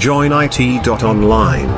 joinit.online.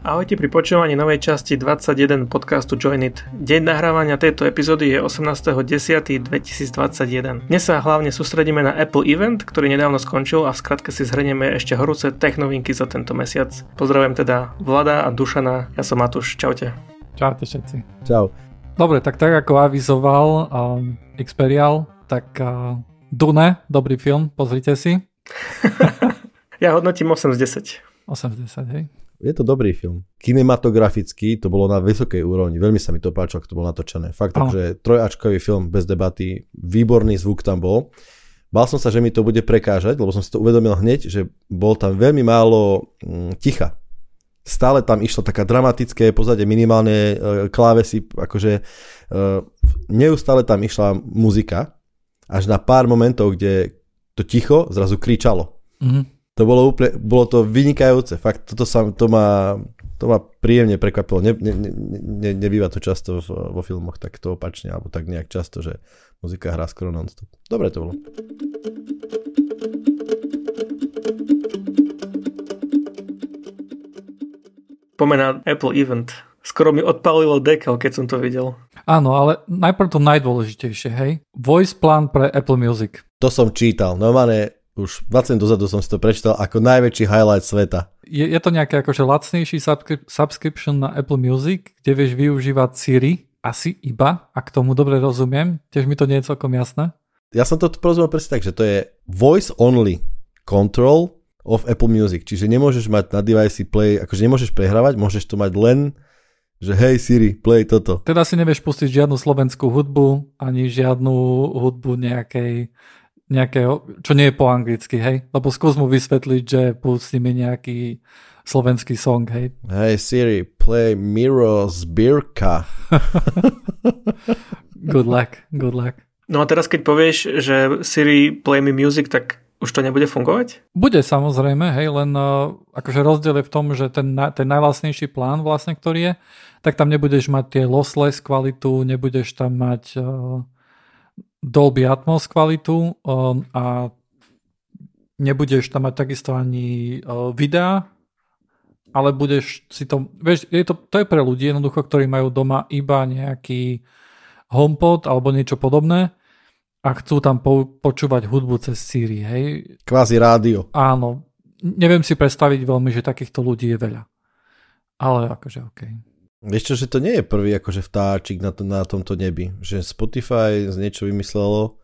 Ahojte pri počúvaní novej časti 21 podcastu Join It. Deň nahrávania tejto epizódy je 18.10.2021. Dnes sa hlavne sústredíme na Apple Event, ktorý nedávno skončil a v skratke si zhrnieme ešte horúce tech novinky za tento mesiac. Pozdravujem teda Vlada a Dušana, ja som Matúš, čaute. Čaute všetci. Čau. Dobre, tak tak ako avizoval um, Xperial, tak uh, Dune, dobrý film, pozrite si. ja hodnotím 8 z 10. 8 z 10, hej. Je to dobrý film. Kinematograficky to bolo na vysokej úrovni. Veľmi sa mi to páčilo, ako to bolo natočené. Fakt, oh. takže trojačkový film bez debaty. Výborný zvuk tam bol. Bál som sa, že mi to bude prekážať, lebo som si to uvedomil hneď, že bol tam veľmi málo mm, ticha. Stále tam išlo taká dramatické pozadie, minimálne e, klávesy, akože e, neustále tam išla muzika, až na pár momentov, kde to ticho zrazu kričalo. Mm-hmm to bolo úplne, bolo to vynikajúce. Fakt, toto sa, to ma, to ma príjemne prekvapilo. Ne, ne, ne, nebýva to často v, vo filmoch tak to opačne, alebo tak nejak často, že muzika hrá skoro non-stop. Dobre to bolo. Pomená Apple Event. Skoro mi odpalilo dekel, keď som to videl. Áno, ale najprv to najdôležitejšie, hej. Voice plan pre Apple Music. To som čítal. Normálne už 20 dozadu som si to prečítal ako najväčší highlight sveta. Je, je to nejaký akože lacnejší subscri- subscription na Apple Music, kde vieš využívať Siri, asi iba, ak tomu dobre rozumiem. Tiež mi to nie je celkom jasné. Ja som to porozumel presne tak, že to je voice only control of Apple Music, čiže nemôžeš mať na device play, akože nemôžeš prehrávať, môžeš to mať len že hej Siri, play toto. Teda si nevieš pustiť žiadnu slovenskú hudbu, ani žiadnu hudbu nejakej nejakého, čo nie je po anglicky, hej? Lebo skús mu vysvetliť, že pustíme nejaký slovenský song, hej? Hej Siri, play Miro Zbirka. good luck, good luck. No a teraz keď povieš, že Siri play me music, tak už to nebude fungovať? Bude samozrejme, hej, len uh, akože rozdiel je v tom, že ten, ten najvlastnejší plán vlastne, ktorý je, tak tam nebudeš mať tie lossless kvalitu, nebudeš tam mať uh, Dolby Atmos kvalitu um, a nebudeš tam mať takisto ani uh, videa, ale budeš si to, vieš, je to, to je pre ľudí jednoducho, ktorí majú doma iba nejaký HomePod alebo niečo podobné a chcú tam po, počúvať hudbu cez Siri, hej. Kvázi rádio. Áno. Neviem si predstaviť veľmi, že takýchto ľudí je veľa. Ale akože okej. Okay. Vieš čo, že to nie je prvý akože vtáčik na, to, na tomto nebi. Že Spotify z niečo vymyslelo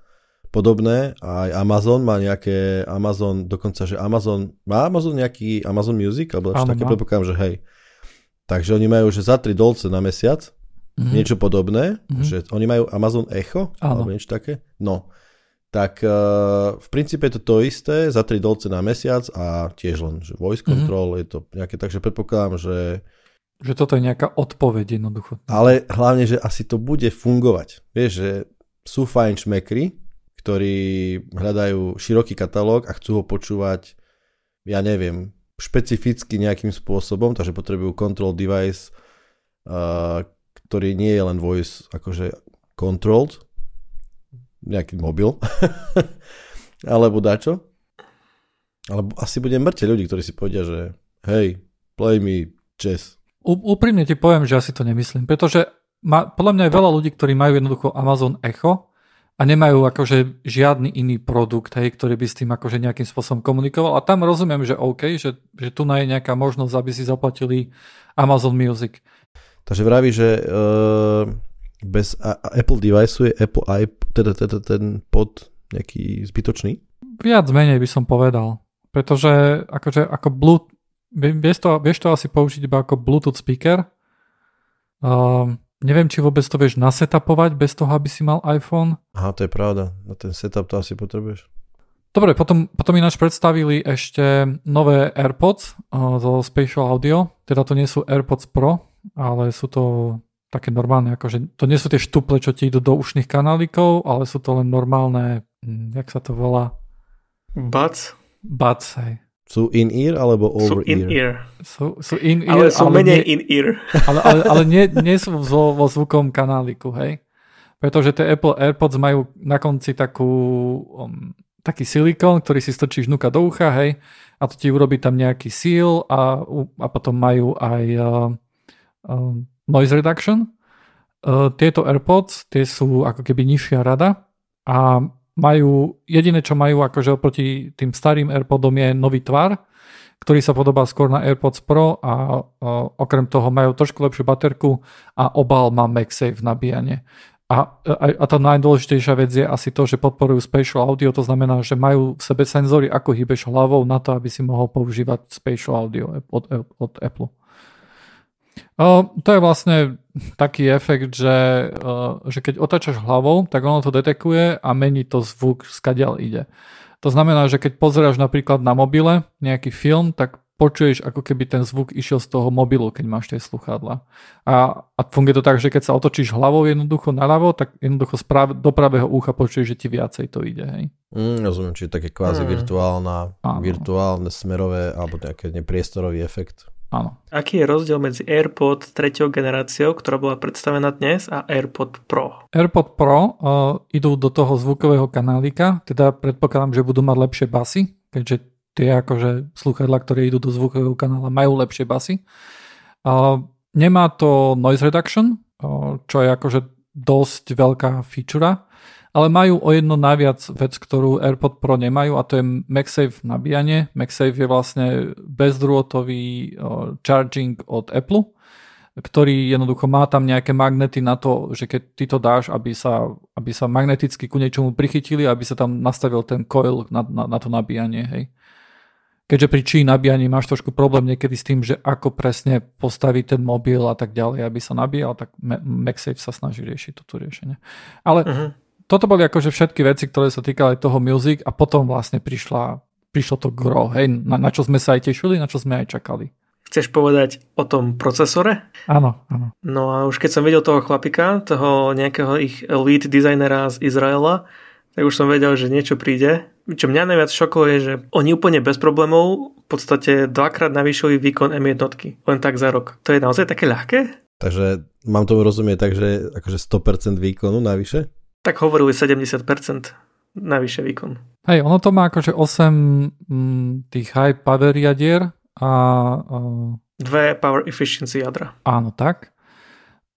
podobné a aj Amazon má nejaké, Amazon, dokonca, že Amazon, má Amazon nejaký Amazon Music, alebo až také predpokladám, že hej. Takže oni majú, že za 3 dolce na mesiac, mm-hmm. niečo podobné, mm-hmm. že oni majú Amazon Echo, Áno. alebo niečo také. No, tak uh, v princípe je to to isté, za 3 dolce na mesiac a tiež len, že voice mhm. control, mm-hmm. je to nejaké, takže predpokladám, že že toto je nejaká odpoveď jednoducho. Ale hlavne, že asi to bude fungovať. Vieš, že sú fajn šmekry, ktorí hľadajú široký katalóg a chcú ho počúvať, ja neviem, špecificky nejakým spôsobom, takže potrebujú control device, uh, ktorý nie je len voice akože controlled, nejaký mobil, alebo dačo. Ale asi bude mŕte ľudí, ktorí si povedia, že hej, play me jazz. Úprimne ti poviem, že asi to nemyslím, pretože ma, podľa mňa je veľa ľudí, ktorí majú jednoducho Amazon Echo a nemajú akože žiadny iný produkt, hej, ktorý by s tým akože nejakým spôsobom komunikoval. A tam rozumiem, že OK, že, že tu je nejaká možnosť, aby si zaplatili Amazon Music. Takže vraví, že uh, bez Apple device je Apple i, teda, teda ten pod nejaký zbytočný? Viac menej by som povedal. Pretože akože ako Bluetooth, Vieš to, vieš to asi použiť iba ako Bluetooth speaker. Uh, neviem, či vôbec to vieš nasetapovať bez toho, aby si mal iPhone. Aha, to je pravda. Na ten setup to asi potrebuješ. Dobre, potom, potom ináč predstavili ešte nové AirPods uh, zo Spatial Audio. Teda to nie sú AirPods Pro, ale sú to také normálne, akože to nie sú tie štuple, čo ti idú do ušných kanálikov, ale sú to len normálne, hm, jak sa to volá? Buds? Buds, hej. Sú in-ear alebo over-ear? Sú in-ear. Sú, sú in-ear, ale sú ale menej nie, in-ear. Ale, ale, ale nie, nie sú vo, vo zvukom kanáliku, hej? Pretože tie Apple AirPods majú na konci takú, um, taký silikón, ktorý si strčíš nuka do ucha, hej, a to ti urobí tam nejaký seal a, a potom majú aj uh, uh, noise reduction. Uh, tieto AirPods, tie sú ako keby nižšia rada a majú, jediné čo majú akože oproti tým starým AirPodom je nový tvar, ktorý sa podobá skôr na AirPods Pro a, a okrem toho majú trošku lepšiu baterku a obal má MagSafe nabíjanie. A, a, a tá najdôležitejšia vec je asi to, že podporujú spatial audio, to znamená, že majú v sebe senzory, ako hýbeš hlavou na to, aby si mohol používať spatial audio od, od Apple. O, to je vlastne taký efekt, že, o, že keď otačaš hlavou, tak ono to detekuje a mení to zvuk, skadiaľ ide. To znamená, že keď pozeráš napríklad na mobile nejaký film, tak počuješ, ako keby ten zvuk išiel z toho mobilu, keď máš tie sluchadla. A, a funguje to tak, že keď sa otočíš hlavou jednoducho naľavo, tak jednoducho správ, do pravého ucha počuješ, že ti viacej to ide. Hej? Mm, rozumiem, čiže také kvázi mm. virtuálna, virtuálne smerové alebo nejaký nepriestorový efekt. Áno. Aký je rozdiel medzi AirPod 3. generáciou, ktorá bola predstavená dnes, a AirPod Pro? AirPod Pro uh, idú do toho zvukového kanálika, teda predpokladám, že budú mať lepšie basy, keďže tie akože sluchadla, ktoré idú do zvukového kanála, majú lepšie basy. Uh, nemá to noise reduction, uh, čo je akože dosť veľká feature, ale majú o jedno naviac vec, ktorú AirPod Pro nemajú a to je MagSafe nabíjanie. MagSafe je vlastne bezdrôtový uh, charging od Apple, ktorý jednoducho má tam nejaké magnety na to, že keď ty to dáš, aby sa, aby sa magneticky ku niečomu prichytili, aby sa tam nastavil ten coil na, na, na to nabíjanie. Hej keďže pri čí nabíjaní máš trošku problém niekedy s tým, že ako presne postaviť ten mobil a tak ďalej, aby sa nabíjal, tak MagSafe sa snaží riešiť toto riešenie. Ale uh-huh. Toto boli akože všetky veci, ktoré sa týkali toho music a potom vlastne prišla, prišlo to gro, hej, na, na čo sme sa aj tešili, na čo sme aj čakali. Chceš povedať o tom procesore? Áno, áno. No a už keď som videl toho chlapika, toho nejakého ich lead designera z Izraela, tak už som vedel, že niečo príde. Čo mňa najviac šokuje, je, že oni úplne bez problémov v podstate dvakrát navýšili výkon M1, len tak za rok. To je naozaj také ľahké? Takže mám tomu rozumieť tak, že akože 100% výkonu navyše? Tak hovorili 70% navyše výkon. Hej, ono to má akože 8 mm, tých high power jadier a... Uh... Dve power efficiency jadra. Áno, tak.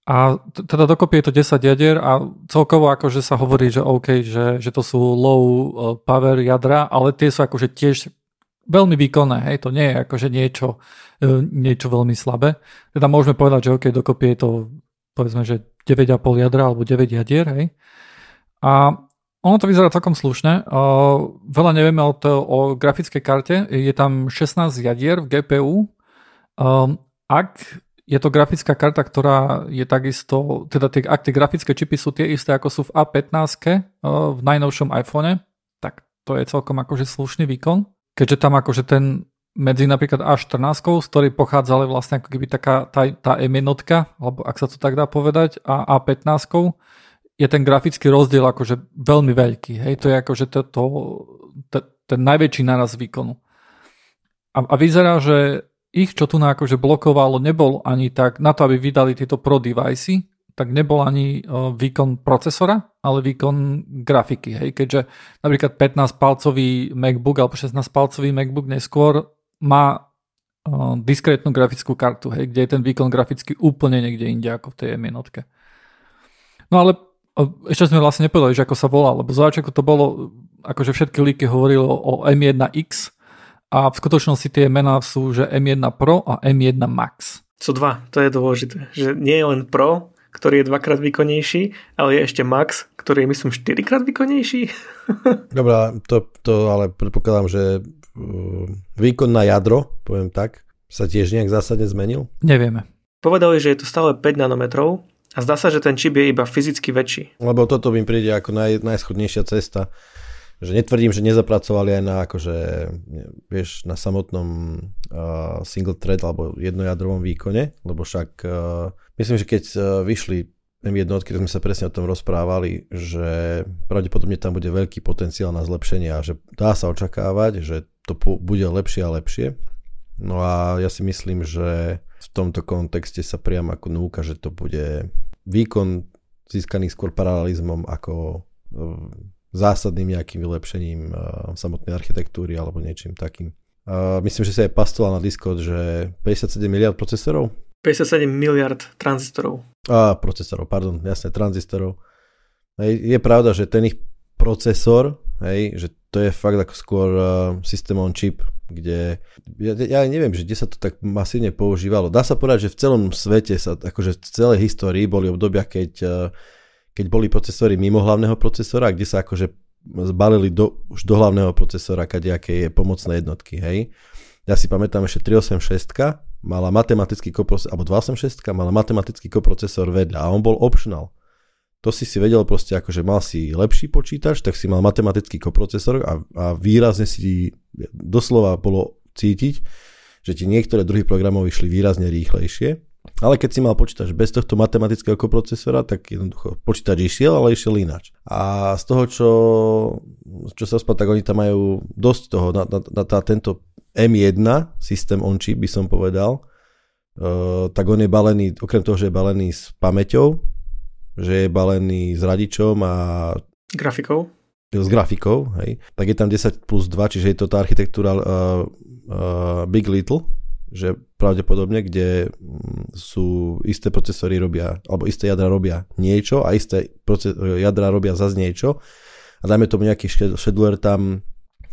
A teda dokopy je to 10 jadier a celkovo akože sa hovorí, že OK, že, že to sú low uh, power jadra, ale tie sú akože tiež veľmi výkonné, hej, to nie je akože niečo, uh, niečo veľmi slabé. Teda môžeme povedať, že OK, dokopy je to povedzme, že 9,5 jadra alebo 9 jadier, hej. A ono to vyzerá celkom slušne. Uh, veľa nevieme o, to, o grafickej karte. Je tam 16 jadier v GPU. Um, ak je to grafická karta, ktorá je takisto, teda tie, ak tie grafické čipy sú tie isté, ako sú v A15 v najnovšom iPhone, tak to je celkom akože slušný výkon. Keďže tam akože ten medzi napríklad A14, z ktorej pochádzala vlastne ako keby taká tá, tá M1, alebo ak sa to tak dá povedať, a A15 je ten grafický rozdiel akože veľmi veľký. Hej, to je akože to, to, to, ten najväčší naraz výkonu. A, a vyzerá, že ich, čo tu na akože blokovalo, nebol ani tak, na to, aby vydali tieto pro device, tak nebol ani výkon procesora, ale výkon grafiky. Hej? Keďže napríklad 15-palcový MacBook alebo 16-palcový MacBook neskôr má diskrétnu grafickú kartu, hej, kde je ten výkon graficky úplne niekde inde ako v tej M1. No ale ešte sme vlastne nepovedali, že ako sa volá, lebo za to bolo, akože všetky líky hovorilo o M1X, a v skutočnosti tie mená sú, že M1 Pro a M1 Max. Sú dva, to je dôležité. Že nie je len Pro, ktorý je dvakrát výkonnejší, ale je ešte Max, ktorý je myslím štyrikrát výkonnejší. Dobre, to, to ale predpokladám, že uh, výkon na jadro, poviem tak, sa tiež nejak zásadne zmenil? Nevieme. Povedali, že je to stále 5 nanometrov a zdá sa, že ten čip je iba fyzicky väčší. Lebo toto mi príde ako naj, najschodnejšia cesta že netvrdím, že nezapracovali aj na akože, vieš, na samotnom uh, single thread alebo jednojadrovom výkone, lebo však uh, myslím, že keď uh, vyšli M1, keď sme sa presne o tom rozprávali, že pravdepodobne tam bude veľký potenciál na zlepšenie a že dá sa očakávať, že to bude lepšie a lepšie. No a ja si myslím, že tomto kontexte sa priam ako núka, že to bude výkon získaný skôr paralelizmom ako zásadným nejakým vylepšením uh, samotnej architektúry alebo niečím takým. Uh, myslím, že sa je pastoval na Discord, že 57 miliard procesorov? 57 miliard tranzistorov. A, procesorov, pardon, jasne, tranzistorov. Hej, je pravda, že ten ich procesor, hej, že to je fakt ako skôr uh, system on chip, kde, ja, ja neviem, že kde sa to tak masívne používalo. Dá sa povedať, že v celom svete sa, akože v celej histórii boli obdobia, keď, uh, keď boli procesory mimo hlavného procesora, kde sa akože zbalili do, už do hlavného procesora kadejaké pomocné jednotky, hej. Ja si pamätám ešte 386 mala matematický koprocesor, alebo 286 mala matematický koprocesor vedľa a on bol optional to si si vedel proste ako, mal si lepší počítač, tak si mal matematický koprocesor a, a výrazne si doslova bolo cítiť, že ti niektoré druhy programov išli výrazne rýchlejšie. Ale keď si mal počítač bez tohto matematického koprocesora, tak jednoducho počítač išiel, ale išiel ináč. A z toho, čo, čo sa spať, tak oni tam majú dosť toho, na, na, na, na tento M1 systém on chip by som povedal, uh, tak on je balený, okrem toho, že je balený s pamäťou, že je balený s radičom a... Grafikou? S grafikou, hej. Tak je tam 10 plus 2, čiže je to tá architektúra uh, uh, Big Little, že pravdepodobne, kde mm, sú isté procesory robia, alebo isté jadra robia niečo a isté proces, jadra robia zase niečo a dajme tomu nejaký scheduler tam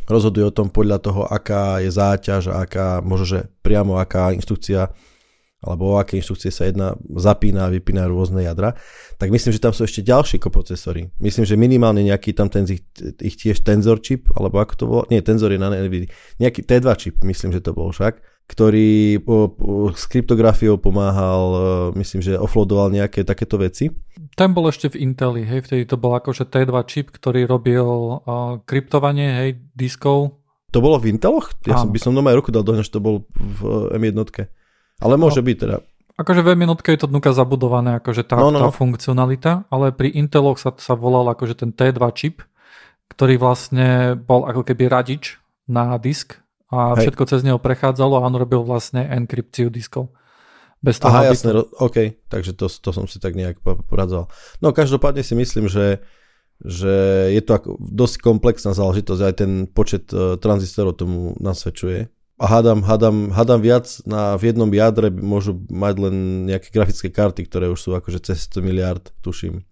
rozhoduje o tom podľa toho, aká je záťaž aká, možno, že priamo aká inštrukcia alebo o aké inštrukcie sa jedna zapína a vypína rôzne jadra, tak myslím, že tam sú ešte ďalšie koprocesory. Myslím, že minimálne nejaký tam ten ich, ich tiež tenzor chip, alebo ako to bolo, nie, tenzor je na NVIDIA, nejaký T2 čip, myslím, že to bol však, ktorý po, po, s kryptografiou pomáhal, e, myslím, že offloadoval nejaké takéto veci. Ten bol ešte v Inteli, hej, vtedy to bol akože T2 čip, ktorý robil uh, kryptovanie, hej, diskov. To bolo v Inteloch? Ja som, by som doma aj roku dal dohľad, že to bol v M1. Ale môže no, byť teda. Akože v jednotke je to dnuka zabudované, akože tá, no, no. tá no. funkcionalita, ale pri Inteloch sa, sa volal akože ten T2 čip, ktorý vlastne bol ako keby radič na disk a Hej. všetko cez neho prechádzalo a on robil vlastne enkrypciu diskov. Bez toho, Aha, jasné, to... OK, takže to, to som si tak nejak poradzoval. No každopádne si myslím, že, že je to ako dosť komplexná záležitosť, aj ten počet uh, tranzistorov tomu nasvedčuje a hádam, hádam, hádam viac na, v jednom jadre môžu mať len nejaké grafické karty, ktoré už sú akože cez 100 miliard, tuším,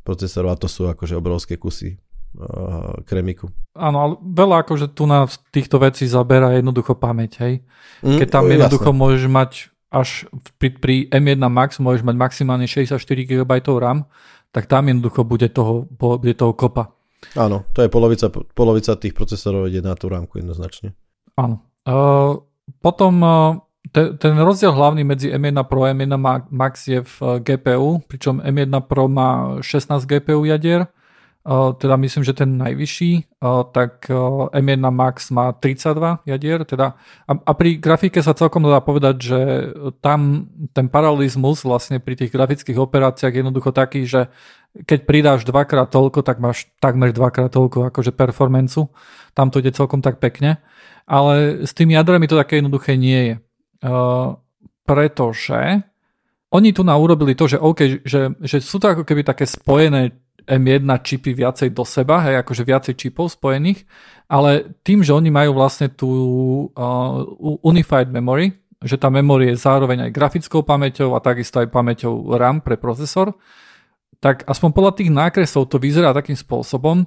procesorov a to sú akože obrovské kusy uh, kremiku. Áno, ale veľa akože tu na týchto vecí zabera jednoducho pamäť, hej. Mm, Keď tam mm, jednoducho jasné. môžeš mať až pri, pri M1 Max môžeš mať maximálne 64 GB RAM, tak tam jednoducho bude toho, bude toho kopa. Áno, to je polovica, polovica tých procesorov ide na tú rámku jednoznačne. Áno. Uh, potom uh, te, ten rozdiel hlavný medzi M1 Pro a M1 Max je v uh, GPU, pričom M1 Pro má 16 GPU jadier, uh, teda myslím, že ten najvyšší, uh, tak uh, M1 Max má 32 jadier, teda a, a pri grafike sa celkom dá povedať, že tam ten paralelizmus vlastne pri tých grafických operáciách je jednoducho taký, že keď pridáš dvakrát toľko, tak máš takmer dvakrát toľko akože performancu. Tam to ide celkom tak pekne. Ale s tými jadrami to také jednoduché nie je. Uh, pretože oni tu urobili to, že OK, že, že sú to ako keby také spojené M1 čipy viacej do seba, hej, akože viacej čipov spojených, ale tým, že oni majú vlastne tú uh, Unified Memory, že tá memory je zároveň aj grafickou pamäťou a takisto aj pamäťou RAM pre procesor, tak aspoň podľa tých nákresov to vyzerá takým spôsobom,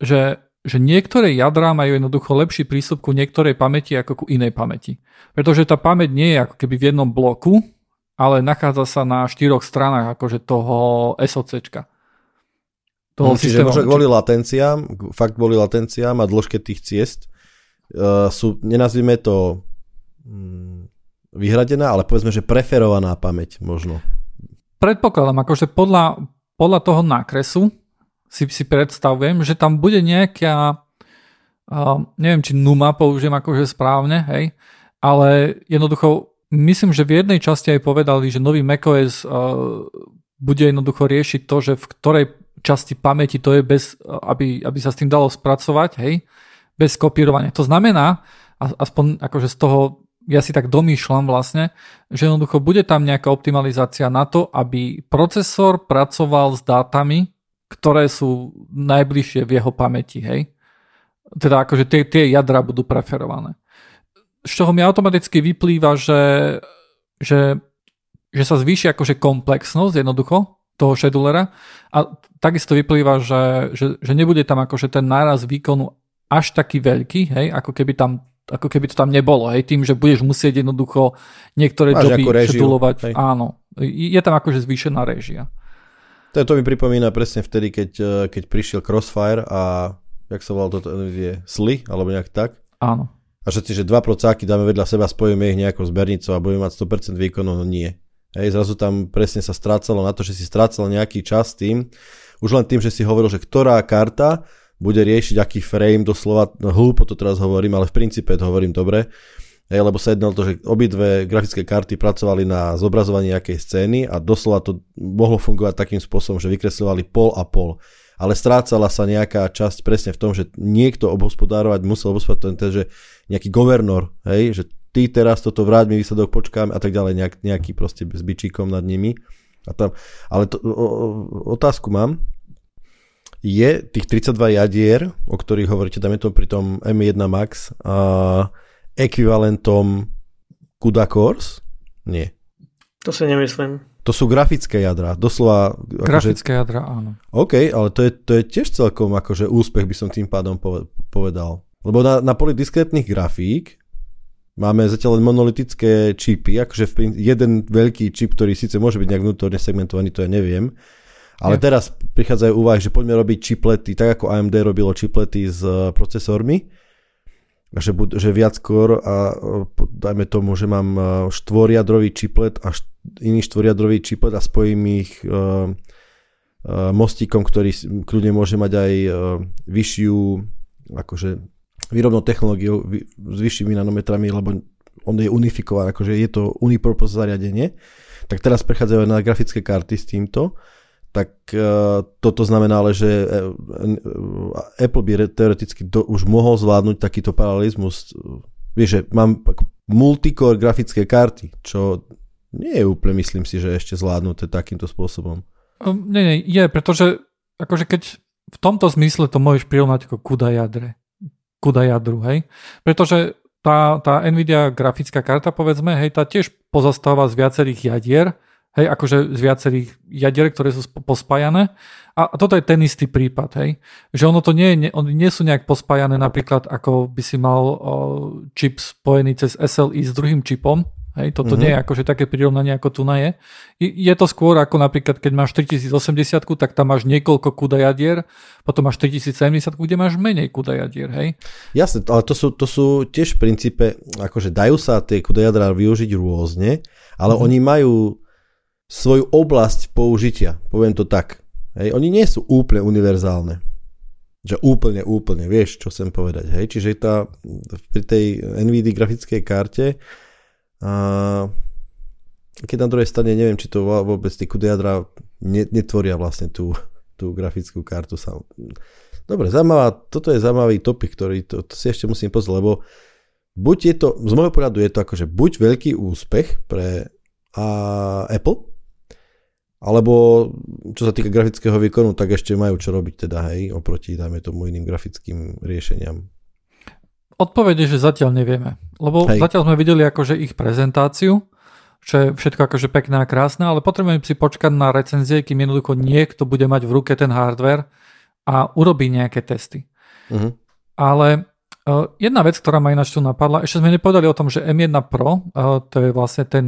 že že niektoré jadrá majú jednoducho lepší prístup ku niektorej pamäti ako ku inej pamäti. Pretože tá pamäť nie je ako keby v jednom bloku, ale nachádza sa na štyroch stranách akože toho SOCčka. Toho hm, čiže možno kvôli latenciám, fakt kvôli latenciám a dĺžke tých ciest uh, sú, nenazvime to um, vyhradená, ale povedzme, že preferovaná pamäť možno. Predpokladám, akože podľa, podľa toho nákresu si, si predstavujem, že tam bude nejaká, uh, neviem, či Numa použijem akože správne, hej, ale jednoducho myslím, že v jednej časti aj povedali, že nový macOS uh, bude jednoducho riešiť to, že v ktorej časti pamäti to je bez, aby, aby sa s tým dalo spracovať, hej, bez kopírovania. To znamená, aspoň akože z toho ja si tak domýšľam vlastne, že jednoducho bude tam nejaká optimalizácia na to, aby procesor pracoval s dátami ktoré sú najbližšie v jeho pamäti, hej. Teda akože tie, tie jadra budú preferované. Z čoho mi automaticky vyplýva, že, že, že sa zvýši akože komplexnosť jednoducho toho schedulera a takisto vyplýva, že, že, že nebude tam akože ten náraz výkonu až taký veľký, hej, ako keby tam ako keby to tam nebolo, hej, tým, že budeš musieť jednoducho niektoré Máš joby schedulovať. Áno, je tam akože zvýšená režia. To, to mi pripomína presne vtedy, keď, eh, keď prišiel Crossfire a jak sa volal toto, je Sly, alebo nejak tak. Áno. A všetci, že dva procáky dáme vedľa seba, spojíme ich nejakou zbernicou a budeme mať 100% výkonu, no nie. Hej, zrazu tam presne sa strácalo na to, že si strácal nejaký čas tým, už len tým, že si hovoril, že ktorá karta bude riešiť aký frame, doslova, no hlúpo to teraz hovorím, ale v princípe to hovorím dobre, hej, lebo sa jednalo to, že obidve grafické karty pracovali na zobrazovaní nejakej scény a doslova to mohlo fungovať takým spôsobom, že vykresľovali pol a pol ale strácala sa nejaká časť presne v tom, že niekto obhospodárovať musel obhospodárovať ten, že nejaký governor, hej, že ty teraz toto vráť mi výsledok, počkám a tak ďalej, nejak, nejaký proste s bičíkom nad nimi. A tam, ale to, o, otázku mám, je tých 32 jadier, o ktorých hovoríte, dáme to pri tom M1 Max, a ekvivalentom CUDA Cores? Nie. To si nemyslím. To sú grafické jadra, doslova... Akože- grafické akože, jadra, áno. OK, ale to je, to je tiež celkom akože úspech by som tým pádom povedal. Lebo na, na poli diskrétnych grafík Máme zatiaľ len monolitické čipy, akože jeden veľký čip, ktorý síce môže byť nejak vnútorne segmentovaný, to ja neviem. Ale ja. teraz prichádzajú úvahy, že poďme robiť čiplety, tak ako AMD robilo čiplety s e, procesormi, že, že viac skôr a e, dajme tomu, že mám e, štvoriadrový čiplet a št, iný štvoriadrový čiplet a spojím ich uh, uh, mostíkom, ktorý kľudne môže mať aj uh, vyššiu akože výrobnou technológiou s vyššími nanometrami, lebo on je unifikovaný, akože je to unipurpose zariadenie, tak teraz prechádzajú na grafické karty s týmto, tak uh, toto znamená ale, že uh, Apple by teoreticky do, už mohol zvládnuť takýto paralelizmus. Vieš, že mám multicore grafické karty, čo nie je úplne, myslím si, že ešte zvládnuté takýmto spôsobom. Um, nie, nie, je, pretože akože keď v tomto zmysle to môžeš prirovnať ako kuda jadre kuda jadru, hej. Pretože tá, tá Nvidia grafická karta, povedzme, hej, tá tiež pozostáva z viacerých jadier, hej, akože z viacerých jadier, ktoré sú pospájané. A, toto je ten istý prípad, hej. Že ono to nie, nie, oni nie sú nejak pospájané napríklad, ako by si mal o, čip spojený cez SLI s druhým čipom, Hej, toto mm-hmm. nie je akože také prirovnanie, ako tu na je. Je to skôr ako napríklad, keď máš 3080, tak tam máš niekoľko kuda jadier, potom máš 3070, kde máš menej kuda jadier, hej? Jasne, ale to sú, to sú tiež v princípe, akože dajú sa tie kuda jadra využiť rôzne, ale mm-hmm. oni majú svoju oblasť použitia, poviem to tak. Hej, oni nie sú úplne univerzálne. Že úplne, úplne, vieš, čo chcem povedať. Hej? Čiže tá, pri tej NVIDIA grafickej karte a keď na druhej strane neviem, či to vôbec kudy jadra netvoria vlastne tú, tú grafickú kartu. Dobre, zaujímavá, toto je zaujímavý topik, ktorý to, to si ešte musím pozrieť, lebo buď je to, z môjho pohľadu je to akože buď veľký úspech pre a Apple, alebo čo sa týka grafického výkonu, tak ešte majú čo robiť teda, hej, oproti, dajme tomu, iným grafickým riešeniam. Odpovede, že zatiaľ nevieme. Lebo Hej. zatiaľ sme videli akože ich prezentáciu, čo je všetko akože pekné a krásne, ale potrebujeme si počkať na recenzie, kým jednoducho niekto bude mať v ruke ten hardware a urobí nejaké testy. Uh-huh. Ale uh, jedna vec, ktorá ma ináč tu napadla, ešte sme nepovedali o tom, že M1 Pro, uh, to je vlastne ten,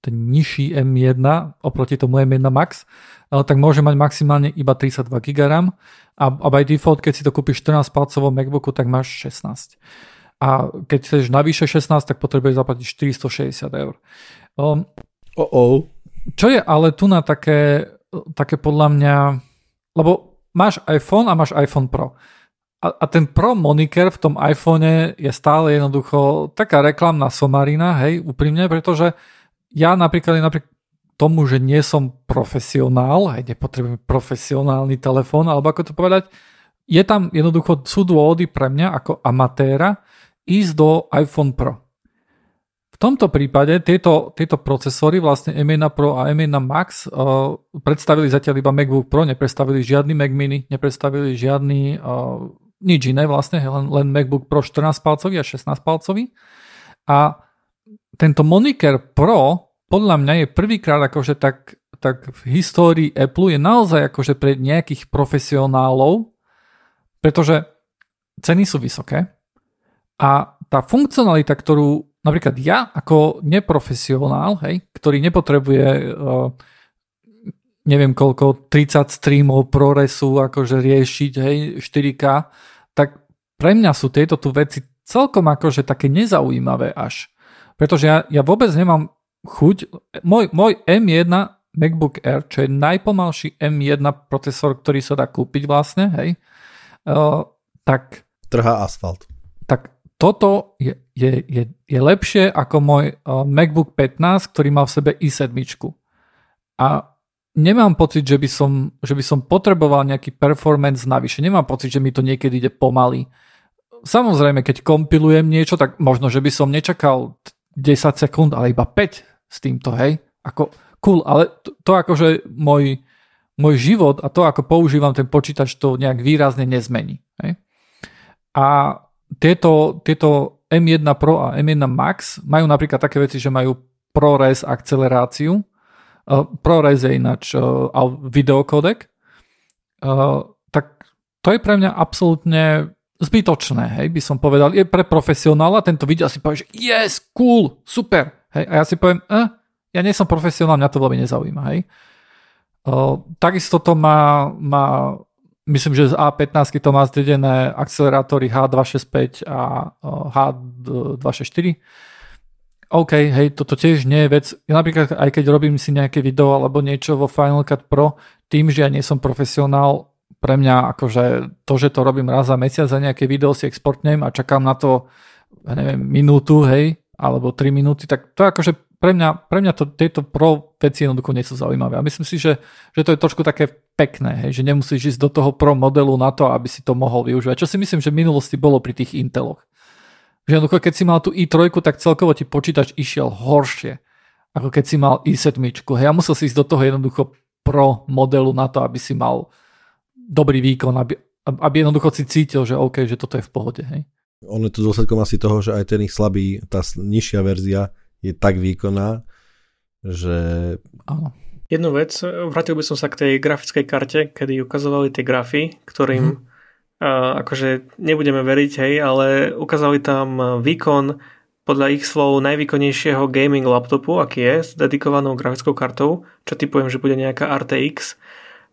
ten nižší M1 oproti tomu M1 Max, uh, tak môže mať maximálne iba 32 GB RAM a, a by default, keď si to kúpiš 14 palcovom MacBooku, tak máš 16 a keď chceš navýše 16, tak potrebuješ zaplatiť 460 eur. Um, oh oh. Čo je ale tu na také, také podľa mňa, lebo máš iPhone a máš iPhone Pro. A, a ten Pro moniker v tom iPhone je stále jednoducho taká reklamná somarina, hej, úprimne, pretože ja napríklad, napríklad tomu, že nie som profesionál, hej, nepotrebujem profesionálny telefón, alebo ako to povedať, je tam jednoducho, sú dôvody pre mňa ako amatéra, ísť do iPhone Pro. V tomto prípade tieto, tieto procesory, vlastne M1 Pro a M1 Max, uh, predstavili zatiaľ iba MacBook Pro, nepredstavili žiadny Mac Mini, nepredstavili žiadny uh, nič iné vlastne, len, len MacBook Pro 14 palcový a 16 palcový. A tento moniker Pro podľa mňa je prvýkrát akože tak, tak v histórii Apple je naozaj akože pre nejakých profesionálov, pretože ceny sú vysoké a tá funkcionalita, ktorú napríklad ja ako neprofesionál, hej, ktorý nepotrebuje uh, neviem koľko, 30 streamov ProResu akože riešiť, hej, 4K, tak pre mňa sú tieto tu veci celkom akože také nezaujímavé až. Pretože ja, ja vôbec nemám chuť, môj, môj M1 MacBook Air, čo je najpomalší M1 procesor, ktorý sa dá kúpiť vlastne, hej, uh, tak... Trhá asfalt. Tak toto je, je, je, je lepšie ako môj uh, MacBook 15, ktorý mal v sebe i7. A nemám pocit, že by, som, že by som potreboval nejaký performance navyše. Nemám pocit, že mi to niekedy ide pomaly. Samozrejme, keď kompilujem niečo, tak možno, že by som nečakal 10 sekúnd, ale iba 5 s týmto, hej. Ako, cool, ale to, to akože môj, môj život a to, ako používam ten počítač, to nejak výrazne nezmení. Hej. A tieto, tieto M1 Pro a M1 Max majú napríklad také veci, že majú ProRes akceleráciu. Uh, ProRes je ináč uh, videokodek. Uh, tak to je pre mňa absolútne zbytočné, hej, by som povedal. Je pre profesionála, tento video asi povie, že yes, cool, super. Hej, a ja si poviem, eh, ja nie som profesionál, mňa to veľmi nezaujíma. Hej. Uh, takisto to má, má myslím, že z A15 to má zdedené akcelerátory H265 a H264. OK, hej, toto tiež nie je vec. Ja napríklad, aj keď robím si nejaké video alebo niečo vo Final Cut Pro, tým, že ja nie som profesionál, pre mňa akože to, že to robím raz za mesiac za nejaké video si exportnem a čakám na to, ja neviem, minútu, hej, alebo 3 minúty, tak to akože pre mňa, pre mňa to, tieto pro veci jednoducho nie sú zaujímavé. A myslím si, že, že to je trošku také pekné, hej, že nemusíš ísť do toho pro modelu na to, aby si to mohol využívať. Čo si myslím, že v minulosti bolo pri tých Inteloch. Že jednoducho, keď si mal tú i3, tak celkovo ti počítač išiel horšie, ako keď si mal i7. Hej, a musel si ísť do toho jednoducho pro modelu na to, aby si mal dobrý výkon, aby, aby jednoducho si cítil, že OK, že toto je v pohode. Hej. On je to dôsledkom asi toho, že aj ten ich slabý, tá nižšia verzia je tak výkonná, že... Áno. Jednu vec, vrátil by som sa k tej grafickej karte, kedy ukazovali tie grafy, ktorým mm-hmm. uh, akože nebudeme veriť, hej, ale ukázali tam výkon podľa ich slov najvýkonnejšieho gaming laptopu, aký je, s dedikovanou grafickou kartou, čo typujem, že bude nejaká RTX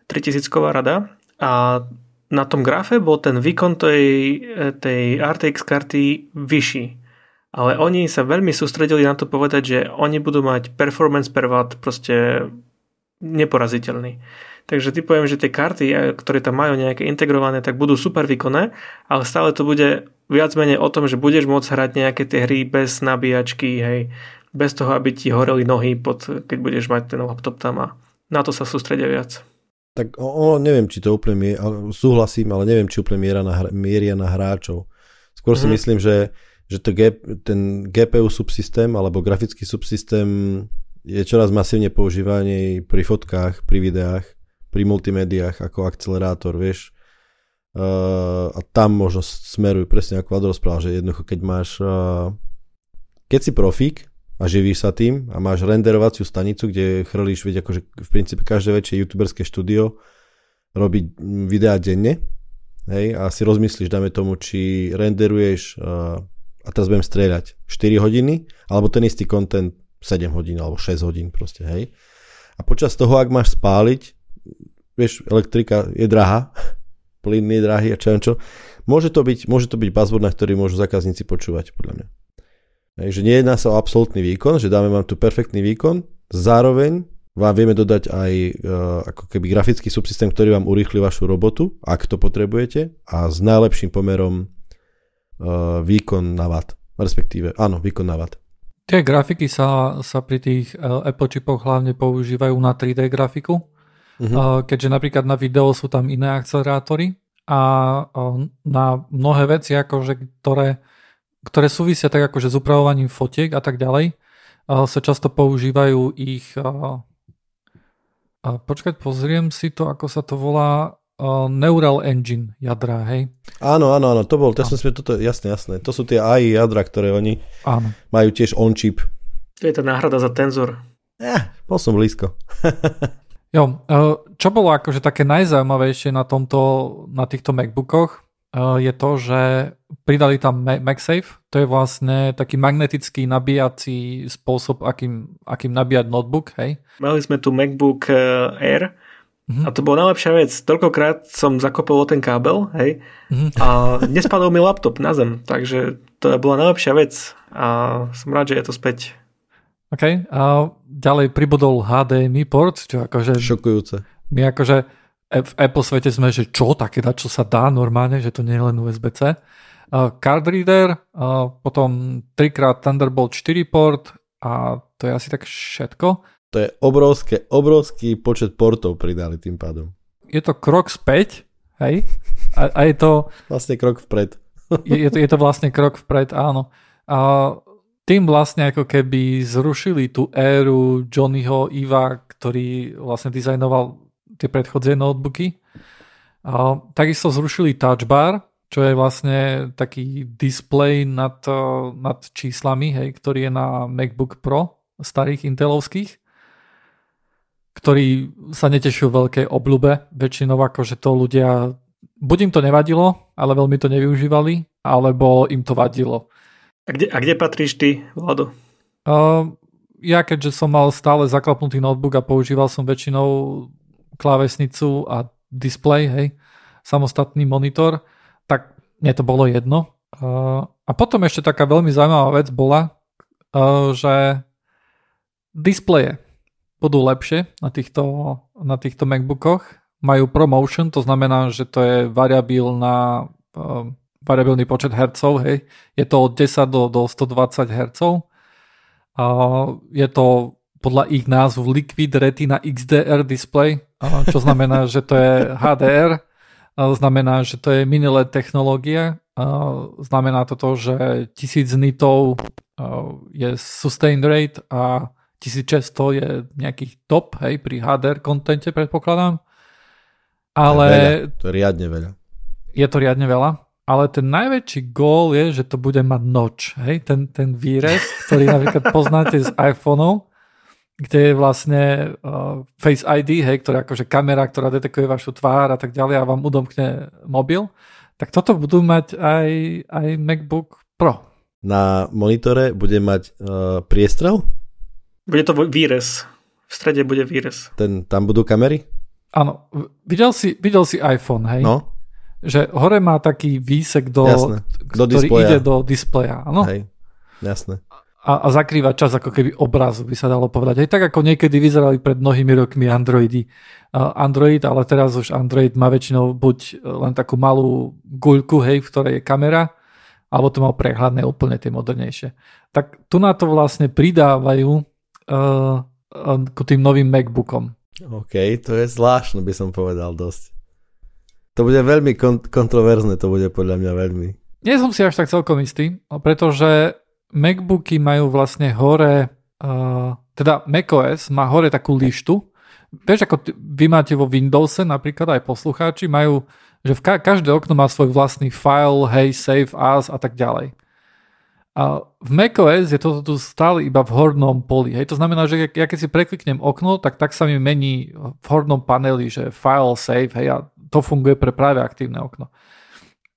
3000 rada a na tom grafe bol ten výkon tej, tej RTX karty vyšší ale oni sa veľmi sústredili na to povedať, že oni budú mať performance per watt proste neporaziteľný. Takže ty poviem, že tie karty, eh, ktoré tam majú nejaké integrované, tak budú super výkonné, ale stále to bude viac menej o tom, že budeš môcť hrať nejaké tie hry bez nabíjačky, hej, bez toho, aby ti horeli nohy, pod, keď budeš mať ten laptop tam a na to sa sústredia viac. Tak ono, neviem, či to úplne mie, súhlasím, ale neviem, či úplne miera na, mieria na hráčov. Skôr mm-hmm. si mhm. myslím, že že to G, ten GPU subsystém alebo grafický subsystém je čoraz masívne používaný pri fotkách, pri videách, pri multimédiách ako akcelerátor, vieš. Uh, a tam možno smerujú presne ako Vlado rozprával, že jednoducho keď máš uh, keď si profík a živíš sa tým a máš renderovaciu stanicu, kde chrlíš, veď akože v princípe každé väčšie youtuberské štúdio robí videá denne, hej, a si rozmyslíš, dáme tomu, či renderuješ a teraz budem strieľať 4 hodiny, alebo ten istý content 7 hodín alebo 6 hodín proste, hej. A počas toho, ak máš spáliť, vieš, elektrika je drahá, plyn je drahý a čo čo, môže to byť, môže to byť buzzword, na ktorý môžu zákazníci počúvať, podľa mňa. Hej, že nejedná sa o absolútny výkon, že dáme vám tu perfektný výkon, zároveň vám vieme dodať aj uh, ako keby grafický subsystém, ktorý vám urýchli vašu robotu, ak to potrebujete a s najlepším pomerom uh, výkon na watt. Respektíve, áno, výkon na watt. Tie grafiky sa, sa pri tých uh, Apple chipoch hlavne používajú na 3D grafiku, uh-huh. uh, keďže napríklad na video sú tam iné akcelerátory a uh, na mnohé veci, akože, ktoré, ktoré súvisia tak akože s upravovaním fotiek a tak ďalej, sa často používajú ich... Počkať, pozriem si to, ako sa to volá Neural Engine jadra, hej? Áno, áno, áno, to bol, to som si, toto, jasné, jasné. To sú tie AI jadra, ktoré oni áno. majú tiež on-chip. To je tá náhrada za tenzor. Ja, bol som blízko. jo, čo bolo akože také najzaujímavejšie na tomto, na týchto MacBookoch, je to, že pridali tam MagSafe, to je vlastne taký magnetický nabíjací spôsob, akým, akým nabíjať notebook, hej? Mali sme tu MacBook Air, Mm-hmm. A to bola najlepšia vec. Toľkokrát som zakopol ten kábel, hej, mm-hmm. a nespadol mi laptop na zem, takže to bola najlepšia vec a som rád, že je to späť. OK, a ďalej pribodol HDMI port, čo akože... Šokujúce. My akože v Apple svete sme, že čo, také čo sa dá normálne, že to nie je len USB-C. Uh, card reader, uh, potom trikrát Thunderbolt 4 port a to je asi tak všetko. To je obrovské, obrovský počet portov pridali tým pádom. Je to krok späť, hej? A, a je to... Vlastne krok vpred. je, je, to, je to vlastne krok vpred, áno. A tým vlastne ako keby zrušili tú éru Johnnyho Iva, ktorý vlastne dizajnoval tie predchodzie notebooky. A takisto zrušili touch bar, čo je vlastne taký display nad, nad číslami, hej, ktorý je na MacBook Pro starých intelovských ktorí sa netešujú veľkej obľube. Väčšinou akože to ľudia, buď im to nevadilo, ale veľmi to nevyužívali, alebo im to vadilo. A kde, a kde patríš ty, Vlado? Uh, ja keďže som mal stále zaklapnutý notebook a používal som väčšinou klávesnicu a display, hej, samostatný monitor, tak mne to bolo jedno. A potom ešte taká veľmi zaujímavá vec bola, uh, že displeje budú lepšie na týchto, na týchto MacBookoch. Majú ProMotion, to znamená, že to je variabilná, uh, variabilný počet hercov, hej. Je to od 10 do, do 120 hercov. Je to podľa ich názvu Liquid Retina XDR display, čo znamená, že to je HDR, znamená, že to je mini LED technológia, znamená to to, že 1000 nitov je sustained rate a 1600 je nejaký top, hej, pri HDR kontente predpokladám. Ale... To je, veľa. to je riadne veľa. Je to riadne veľa. Ale ten najväčší gól je, že to bude mať noč, hej, ten, ten výrez, ktorý napríklad poznáte z iPhoneov, kde je vlastne uh, Face ID, hej, ktorá akože kamera, ktorá detekuje vašu tvár a tak ďalej a vám udomkne mobil, tak toto budú mať aj, aj MacBook Pro. Na monitore bude mať uh, priestrel? Bude to výrez. V strede bude výrez. Ten, tam budú kamery? Áno. Videl si, videl si iPhone, hej? No. Že hore má taký výsek, do, Jasné. do ktorý displeja. ide do displeja. Áno? Hej. Jasné. A, a zakrýva čas ako keby obrazu, by sa dalo povedať. Hej, tak ako niekedy vyzerali pred mnohými rokmi Androidy. Android, ale teraz už Android má väčšinou buď len takú malú guľku, hej, v ktorej je kamera, alebo to má prehľadné úplne tie modernejšie. Tak tu na to vlastne pridávajú uh, k tým novým MacBookom. OK, to je zvláštne, by som povedal dosť. To bude veľmi kont- kontroverzne, to bude podľa mňa veľmi. Nie som si až tak celkom istý, pretože MacBooky majú vlastne hore, uh, teda macOS má hore takú lištu. Vieš, ako t- vy máte vo Windowse, napríklad aj poslucháči, majú, že v ka- každé okno má svoj vlastný file, hey, save as a tak ďalej. A v macOS je toto tu stále iba v hornom poli. Hej. To znamená, že ja keď si prekliknem okno, tak tak sa mi mení v hornom paneli, že file save, hej, a to funguje pre práve aktívne okno.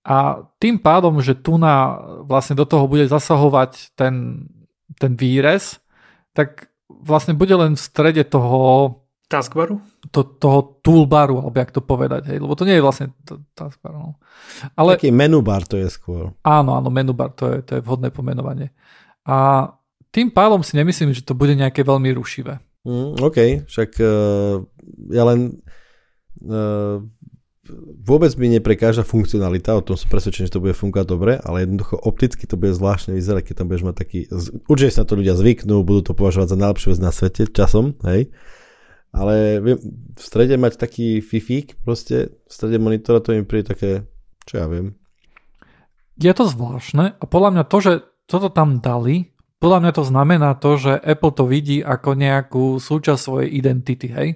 A tým pádom, že tu na, vlastne do toho bude zasahovať ten, ten výrez, tak vlastne bude len v strede toho Taskbaru? To, toho toolbaru, alebo jak to povedať, hej, lebo to nie je vlastne taskbar. No. Ale, Taký menubar to je skôr. Áno, áno, menubar, to je, to je vhodné pomenovanie. A tým pádom si nemyslím, že to bude nejaké veľmi rušivé. Mm, OK, však uh, ja len uh, vôbec mi neprekáža funkcionalita, o tom som presvedčený, že to bude fungovať dobre, ale jednoducho opticky to bude zvláštne vyzerať, keď tam budeš mať taký, určite sa na to ľudia zvyknú, budú to považovať za najlepšiu vec na svete časom, hej, ale v strede mať taký fifík, proste v strede monitora to mi príde také, čo ja viem. Je to zvláštne a podľa mňa to, že toto tam dali, podľa mňa to znamená to, že Apple to vidí ako nejakú súčasť svojej identity, hej?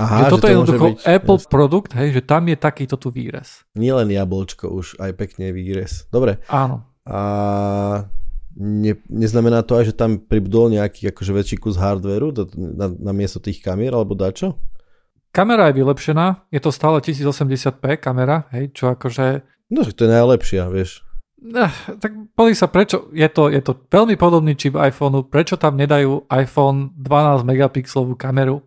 Aha, že toto že to je jednoducho byť, Apple jasne. produkt, hej, že tam je takýto tu výrez. Nielen jablčko už, aj pekne výrez. Dobre. Áno. A ne, neznamená to aj, že tam pribudol nejaký akože väčší kus hardwareu do, na, na miesto tých kamier alebo dačo? Kamera je vylepšená, je to stále 1080p kamera, hej, čo akože No, že to je najlepšia, vieš. Eh, tak pozri sa, prečo je to, je to veľmi podobný čip iPhoneu, prečo tam nedajú iPhone 12 megapixelovú kameru?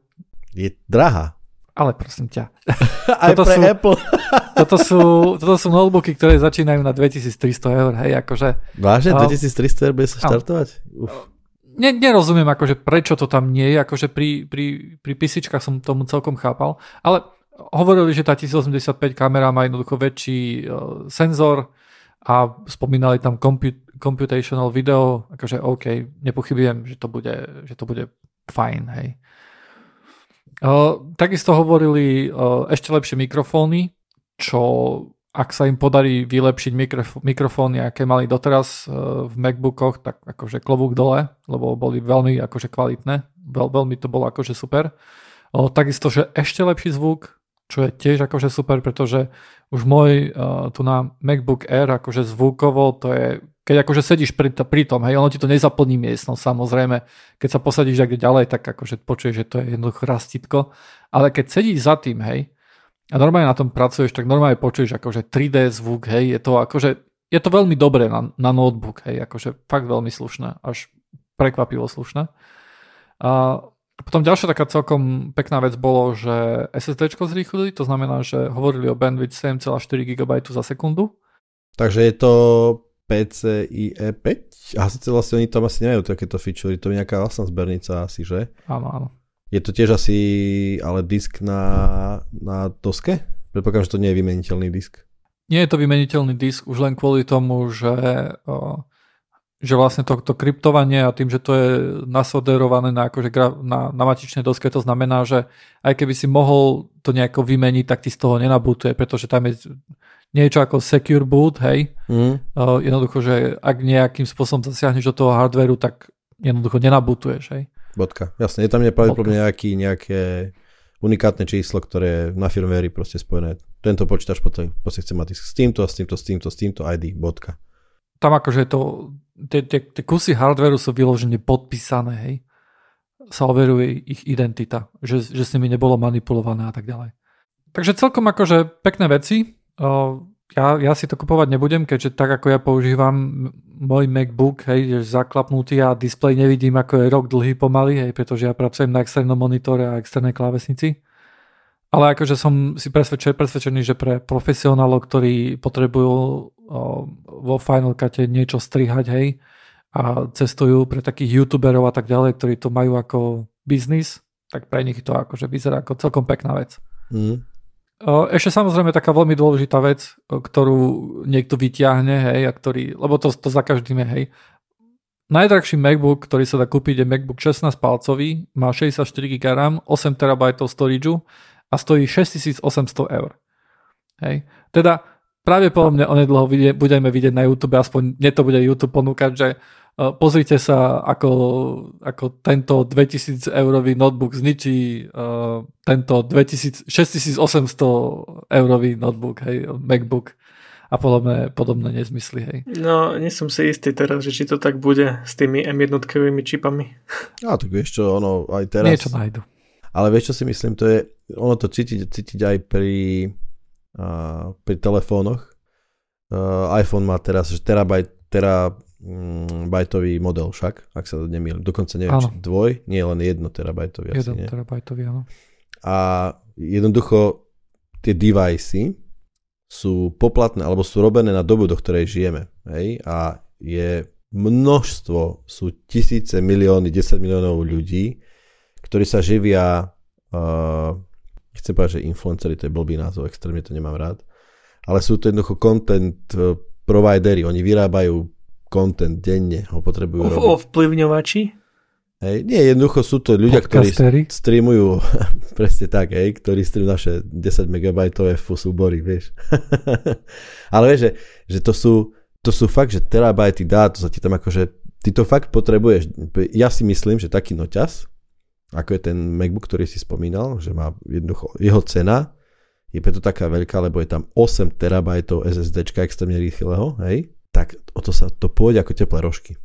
Je drahá. Ale prosím ťa. Aj Toto pre sú- Apple. Toto sú, toto sú notebooky, ktoré začínajú na 2300 eur, hej, akože Vážne? No. 2300 eur bude sa štartovať? Uf. ne, nerozumiem, akože prečo to tam nie je, akože pri, pri, pri písičkách som tomu celkom chápal, ale hovorili, že tá 1085 kamera má jednoducho väčší uh, senzor a spomínali tam comput- computational video, akože OK, nepochybujem, že to bude, že to bude fajn, hej. Uh, takisto hovorili uh, ešte lepšie mikrofóny, čo ak sa im podarí vylepšiť mikrof- mikrofóny, aké mali doteraz uh, v MacBookoch, tak akože klobúk dole, lebo boli veľmi akože kvalitné, Veľ, veľmi to bolo akože super. Uh, takisto, že ešte lepší zvuk, čo je tiež akože super, pretože už môj uh, tu na MacBook Air akože zvukovo to je, keď akože sedíš pri, pri tom, hej, ono ti to nezaplní miestnosť samozrejme, keď sa posadíš niekde ďalej, tak akože počuješ, že to je jednoducho rastitko, ale keď sedíš za tým, hej, a normálne na tom pracuješ, tak normálne počuješ akože 3D zvuk, hej, je to akože, je to veľmi dobré na, na notebook, hej, akože fakt veľmi slušné, až prekvapivo slušné. A potom ďalšia taká celkom pekná vec bolo, že SSD zrýchlili, to znamená, že hovorili o bandwidth 7,4 GB za sekundu. Takže je to PCIe 5? A síce vlastne oni tam asi nemajú takéto featurey, to je nejaká vlastná zbernica asi, že? Áno, áno. Je to tiež asi ale disk na, na doske? Predpokladám, že to nie je vymeniteľný disk. Nie je to vymeniteľný disk už len kvôli tomu, že, že vlastne to, to kryptovanie a tým, že to je nasoderované na, akože gra, na, na matičnej doske, to znamená, že aj keby si mohol to nejako vymeniť, tak ti z toho nenabutuje, pretože tam je niečo ako secure boot, hej. Mm. O, jednoducho, že ak nejakým spôsobom zasiahneš do toho hardwareu, tak jednoducho nenabutuješ, hej. Bodka. Jasne, je tam nepravdepodobne nejaký, nejaké unikátne číslo, ktoré je na firmware proste spojené. Tento počítač potom proste chce mať s týmto, s týmto, s týmto, s týmto ID, bodka. Tam akože to, tie, tie, tie kusy hardwareu sú vyložene podpísané, hej. Sa overuje ich identita, že, že s nimi nebolo manipulované a tak ďalej. Takže celkom akože pekné veci. Ja, ja si to kupovať nebudem, keďže tak ako ja používam môj MacBook, hej, je zaklapnutý a displej nevidím ako je rok dlhý pomaly, hej, pretože ja pracujem na externom monitore a externej klávesnici. Ale akože som si presvedčený, presvedčený že pre profesionálov, ktorí potrebujú o, vo Final Cute niečo strihať, hej, a cestujú pre takých youtuberov a tak ďalej, ktorí to majú ako biznis, tak pre nich to akože vyzerá ako celkom pekná vec. Mm. Ešte samozrejme taká veľmi dôležitá vec, ktorú niekto vyťahne, hej, a ktorý, lebo to, to za každým je, hej. Najdrahší MacBook, ktorý sa dá kúpiť, je MacBook 16 palcový, má 64 GB RAM, 8 TB storage a stojí 6800 eur. Hej. Teda pravdepodobne onedlho vidie, budeme vidieť na YouTube, aspoň mne to bude YouTube ponúkať, že pozrite sa, ako, ako tento 2000 eurový notebook zničí uh, tento 2000, 6800 eurový notebook, hej, MacBook a podobné, podobné nezmysly, hej. No, nie som si istý teraz, že či to tak bude s tými M1 čipami. A tak vieš čo, ono aj teraz... Niečo nájdu. Ale vieš, čo si myslím, to je, ono to cítiť, cítiť aj pri, uh, pri telefónoch. Uh, iPhone má teraz že terabajt, terabajtový model však, ak sa nemýlim. Dokonca neviem, Áno. či dvoj, nie len jedno terabajtový asi, 1 nie? terabajtový, áno. A jednoducho tie devicey sú poplatné, alebo sú robené na dobu, do ktorej žijeme. Hej? A je množstvo, sú tisíce, milióny, 10 miliónov ľudí, ktorí sa živia, uh, chcem povedať, že influencery, to je blbý názov, extrémne to nemám rád, ale sú to jednoducho content uh, providery, oni vyrábajú content denne, ho potrebujú robiť. Ovplyvňovači? Hej, nie, jednoducho sú to ľudia, ktorí streamujú, presne tak, hej, ktorí streamujú naše 10 megabajtové súbory, vieš. Ale vieš, že, že to sú to sú fakt, že terabajty dát, to sa ti tam akože, ty to fakt potrebuješ. Ja si myslím, že taký noťaz, ako je ten MacBook, ktorý si spomínal, že má jednoducho, jeho cena je preto taká veľká, lebo je tam 8 terabajtov SSDčka extrémne rýchleho, hej, tak o to sa to pôjde ako teplé rožky.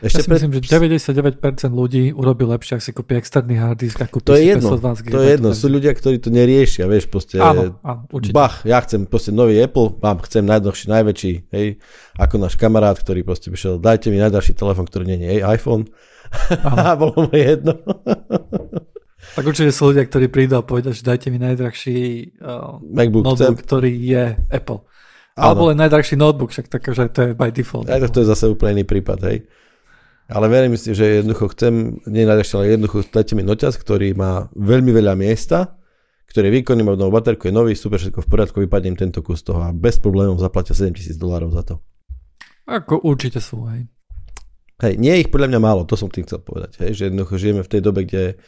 Ešte ja si pred... myslím, že 99% ľudí urobí lepšie, ak si kúpi externý hard disk a kúpi to je jedno, to je jedno. Sú ľudia, ktorí to neriešia, vieš, proste, áno, áno, určite. bach, ja chcem proste nový Apple, mám, chcem najdlhší, najväčší, hej, ako náš kamarát, ktorý proste prišiel, dajte mi najdražší telefon, ktorý nie je iPhone. A bolo mu jedno. tak určite sú ľudia, ktorí prídu a povedia, že dajte mi najdrahší uh, MacBook, notebook, chcem. ktorý je Apple. Alebo len najdrahší notebook, však takže to je by default. Aj to je zase úplne iný prípad, hej. Ale verím si, že jednoducho chcem, nie najdrahšie, ale jednoducho dajte mi noťaz, ktorý má veľmi veľa miesta, ktorý je výkonný, má novú baterku, je nový, super, všetko v poriadku, vypadnem tento kus toho a bez problémov zaplatia 7000 dolárov za to. Ako určite sú, hej. Hej, nie je ich podľa mňa málo, to som tým chcel povedať, hej, že jednoducho žijeme v tej dobe, kde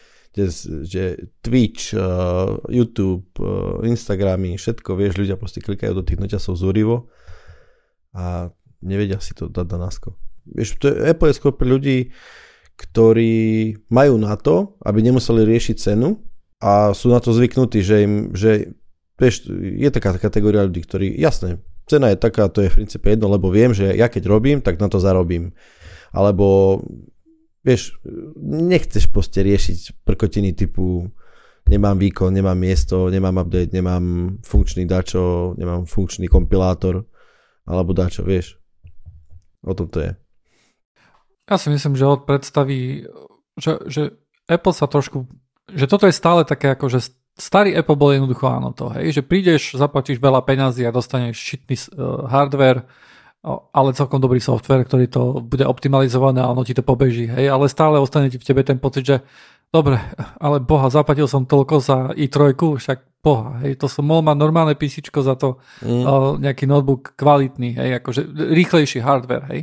že Twitch, uh, YouTube, uh, Instagramy, všetko, vieš, ľudia proste klikajú do tých noťasov zúrivo a nevedia si to dať na násko. Vieš, to je, Apple je skôr pre ľudí, ktorí majú na to, aby nemuseli riešiť cenu a sú na to zvyknutí, že im, že vieš, je taká kategória ľudí, ktorí, jasné, cena je taká, to je v princípe jedno, lebo viem, že ja keď robím, tak na to zarobím. Alebo, vieš, nechceš proste riešiť prkotiny typu nemám výkon, nemám miesto, nemám update, nemám funkčný dačo, nemám funkčný kompilátor, alebo dačo, vieš. O tom to je. Ja si myslím, že od predstavy, že, že Apple sa trošku, že toto je stále také ako, že starý Apple bol jednoducho áno to, hej, že prídeš, zaplatíš veľa peňazí a dostaneš šitný uh, hardware, ale celkom dobrý software, ktorý to bude optimalizované a ono ti to pobeží, hej, ale stále ostane ti v tebe ten pocit, že dobre, ale boha, zaplatil som toľko za i3, však boha, hej, to som mohol mať normálne PC za to, mm. uh, nejaký notebook kvalitný, hej, akože rýchlejší hardware, hej.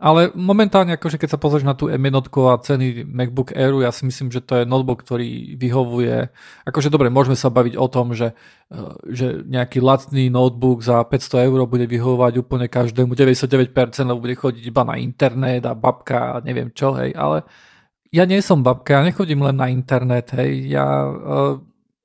Ale momentálne, akože keď sa pozrieš na tú M1 a ceny MacBook Airu, ja si myslím, že to je notebook, ktorý vyhovuje. Akože dobre, môžeme sa baviť o tom, že, eh, že nejaký lacný notebook za 500 eur bude vyhovovať úplne každému 99%, lebo bude chodiť iba na internet a babka a neviem čo, hej, ale ja nie som babka, ja nechodím len na internet, hej, ja uh,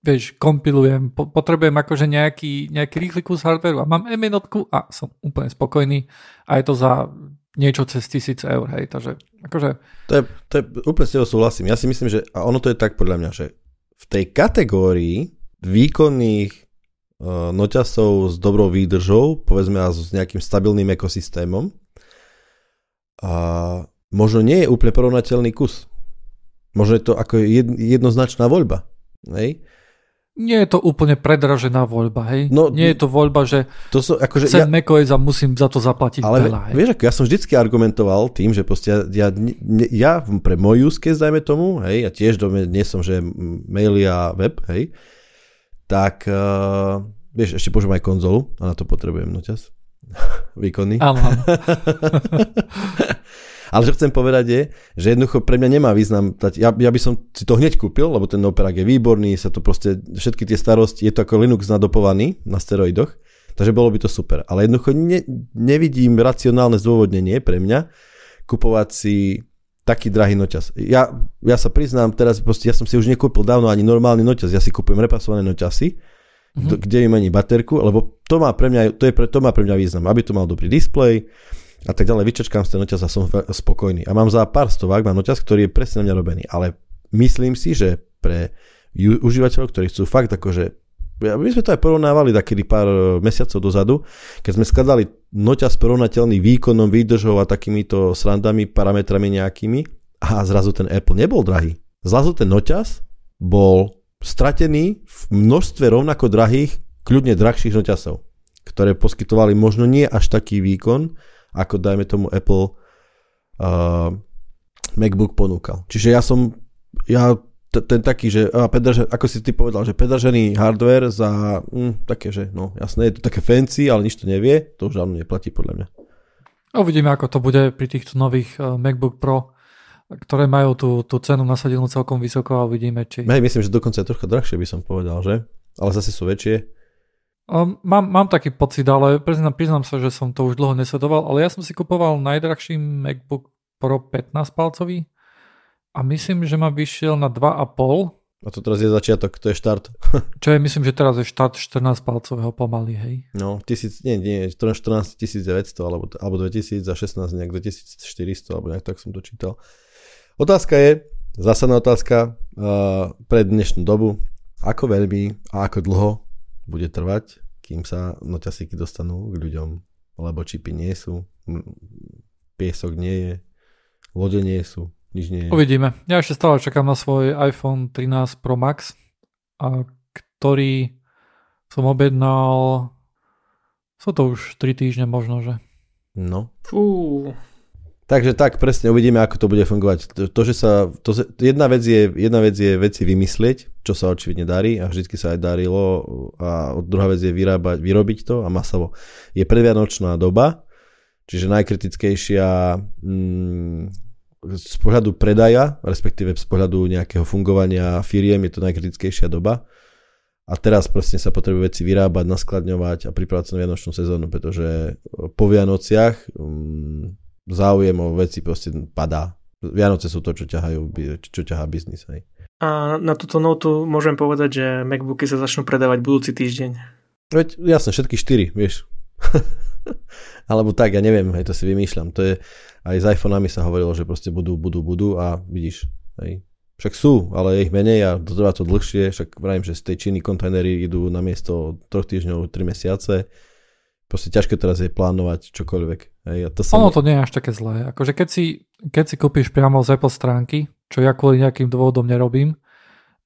vieš, kompilujem, po, potrebujem akože nejaký, nejaký rýchly kus hardwareu a mám M1 a som úplne spokojný a je to za niečo cez tisíc eur, hej, takže akože... To je, to je, úplne s tebou súhlasím. Ja si myslím, že a ono to je tak podľa mňa, že v tej kategórii výkonných uh, noťasov s dobrou výdržou, povedzme a s nejakým stabilným ekosystémom, a možno nie je úplne porovnateľný kus. Možno je to ako jed, jednoznačná voľba. Hej? Nie je to úplne predražená voľba, hej? No, nie je to voľba, že to sú, akože chcem ja, macOS a musím za to zaplatiť ale veľa. Hej? Vieš, ako ja som vždycky argumentoval tým, že proste ja, ja, ja pre môj use case, dajme tomu, hej, ja tiež do nie som, že maily a web, hej, tak uh, vieš, ešte použijem aj konzolu a na to potrebujem noťaz. Výkonný. Áno, áno. Ale čo chcem povedať je, že jednoducho pre mňa nemá význam, ja, ja by som si to hneď kúpil, lebo ten operák je výborný, sa to proste, všetky tie starosti, je to ako Linux nadopovaný na steroidoch, takže bolo by to super. Ale jednoducho ne, nevidím racionálne zdôvodnenie pre mňa kupovať si taký drahý noťaz. Ja, ja sa priznám, teraz proste, ja som si už nekúpil dávno ani normálny noťaz, ja si kúpujem repasované noťasy, mm-hmm. kde mi mení baterku, lebo to má pre mňa, to, je pre, to má pre mňa význam, aby to mal dobrý displej, a tak ďalej, vyčečkám z ten noťaz a som spokojný. A mám za pár stovák, mám noťaz, ktorý je presne na mňa robený. Ale myslím si, že pre užívateľov, ktorí chcú fakt akože my sme to aj porovnávali takedy pár e, mesiacov dozadu, keď sme skladali noťaz porovnateľný výkonom, výdržou a takýmito srandami, parametrami nejakými a zrazu ten Apple nebol drahý. Zrazu ten noťaz bol stratený v množstve rovnako drahých, kľudne drahších noťazov, ktoré poskytovali možno nie až taký výkon, ako dajme tomu Apple uh, MacBook ponúkal. Čiže ja som, ja t- ten taký, že a pedrže, ako si ty povedal, že pedržený hardware za hm, také, že no jasné, je to také fancy, ale nič to nevie, to už žiadno neplatí podľa mňa. Uvidíme, ako to bude pri týchto nových uh, MacBook Pro, ktoré majú tú, tú cenu nasadenú celkom vysoko a uvidíme, či... Hej, myslím, že dokonca je trocha drahšie by som povedal, že? Ale zase sú väčšie. Um, mám, mám taký pocit, ale priznám, priznám sa, že som to už dlho nesledoval, ale ja som si kupoval najdrahší MacBook Pro 15 palcový a myslím, že ma vyšiel na 2,5 a to teraz je začiatok, to je štart. Čo je, myslím, že teraz je štart 14 palcového pomaly, hej? No, tisíc, nie, nie, 14 900 alebo, alebo 2000 a 16 nejak 2400 alebo nejak tak som to čítal. Otázka je, zásadná otázka uh, pre dnešnú dobu, ako veľmi a ako dlho bude trvať, kým sa noťasíky dostanú k ľuďom, lebo čipy nie sú, piesok nie je, lode nie sú, nič nie je. Uvidíme. Ja ešte stále čakám na svoj iPhone 13 Pro Max, a ktorý som objednal sú to už 3 týždne možno, že? No. Fú. Takže tak, presne, uvidíme, ako to bude fungovať. To, to že sa, to, jedna, vec je, jedna vec je veci vymyslieť, čo sa očividne darí a vždy sa aj darilo a druhá vec je vyrábať, vyrobiť to a masovo. Je predvianočná doba, čiže najkritickejšia mm, z pohľadu predaja, respektíve z pohľadu nejakého fungovania firiem je to najkritickejšia doba. A teraz proste sa potrebuje veci vyrábať, naskladňovať a pripravať sa na vianočnú sezónu, pretože po Vianociach um, záujem o veci proste padá. Vianoce sú to, čo, ťahajú, čo ťahá biznis. Hej. A na túto notu môžem povedať, že Macbooky sa začnú predávať budúci týždeň. Veď jasne, všetky štyri, vieš. Alebo tak, ja neviem, hej, to si vymýšľam. To je, aj s iPhoneami sa hovorilo, že proste budú, budú, budú a vidíš, hej. Však sú, ale je ich menej a trvá to dlhšie, však vravím, že z tej Číny kontajnery idú na miesto 3 týždňov, 3 mesiace. Proste ťažké teraz je plánovať čokoľvek. Hej, to sa ono to nie je až také zlé. Akože keď si, keď si kúpiš priamo z Apple stránky, čo ja kvôli nejakým dôvodom nerobím,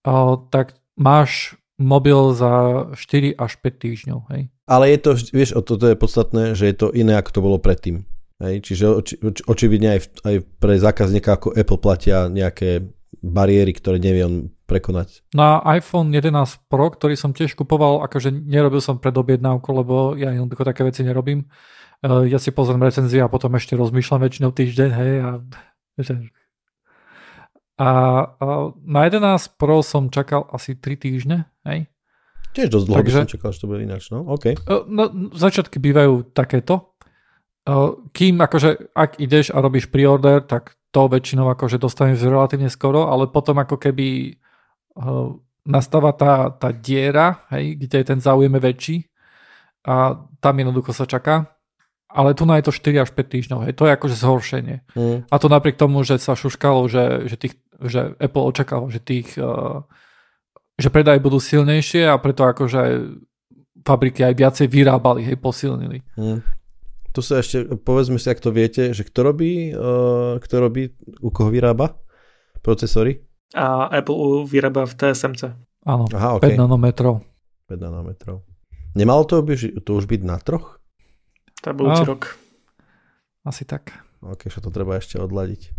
uh, tak máš mobil za 4 až 5 týždňov. Hej. Ale je to, vieš, o toto je podstatné, že je to iné, ako to bolo predtým. Hej, čiže oči, oči, očividne aj, aj pre zákazníka ako Apple platia nejaké bariéry, ktoré nevie on prekonať. Na iPhone 11 Pro, ktorý som tiež kupoval, akože nerobil som predobjednávku, lebo ja jednoducho také veci nerobím. Eh, ja si pozriem recenzie a potom ešte rozmýšľam väčšinou týždeň, hej, a, a, a na 11 Pro som čakal asi 3 týždne, hej. Tiež dosť dlho Takže, by som čakal, že to bude ináč, no, OK. Eh, no, začiatky bývajú takéto, kým akože, ak ideš a robíš pre-order, tak to väčšinou akože dostaneš relatívne skoro, ale potom ako keby nastáva tá, tá diera, hej, kde je ten záujem väčší a tam jednoducho sa čaká. Ale tu na je to 4 až 5 týždňov, hej, to je akože zhoršenie. Mm. A to napriek tomu, že sa šuškalo, že, že, tých, že Apple očakáva, že tých uh, že predaje budú silnejšie a preto akože fabriky aj viacej vyrábali, hej, posilnili. Mm. Tu sa ešte, povedzme si, ak to viete, že kto robí, uh, kto robí, u koho vyrába procesory? A Apple vyrába v TSMC. Áno, Aha, okay. 5 nanometrov. 5 nanometrov. Nemalo to, by, to už byť na troch? To budúci no, rok. Asi tak. Ok, čo to treba ešte odladiť.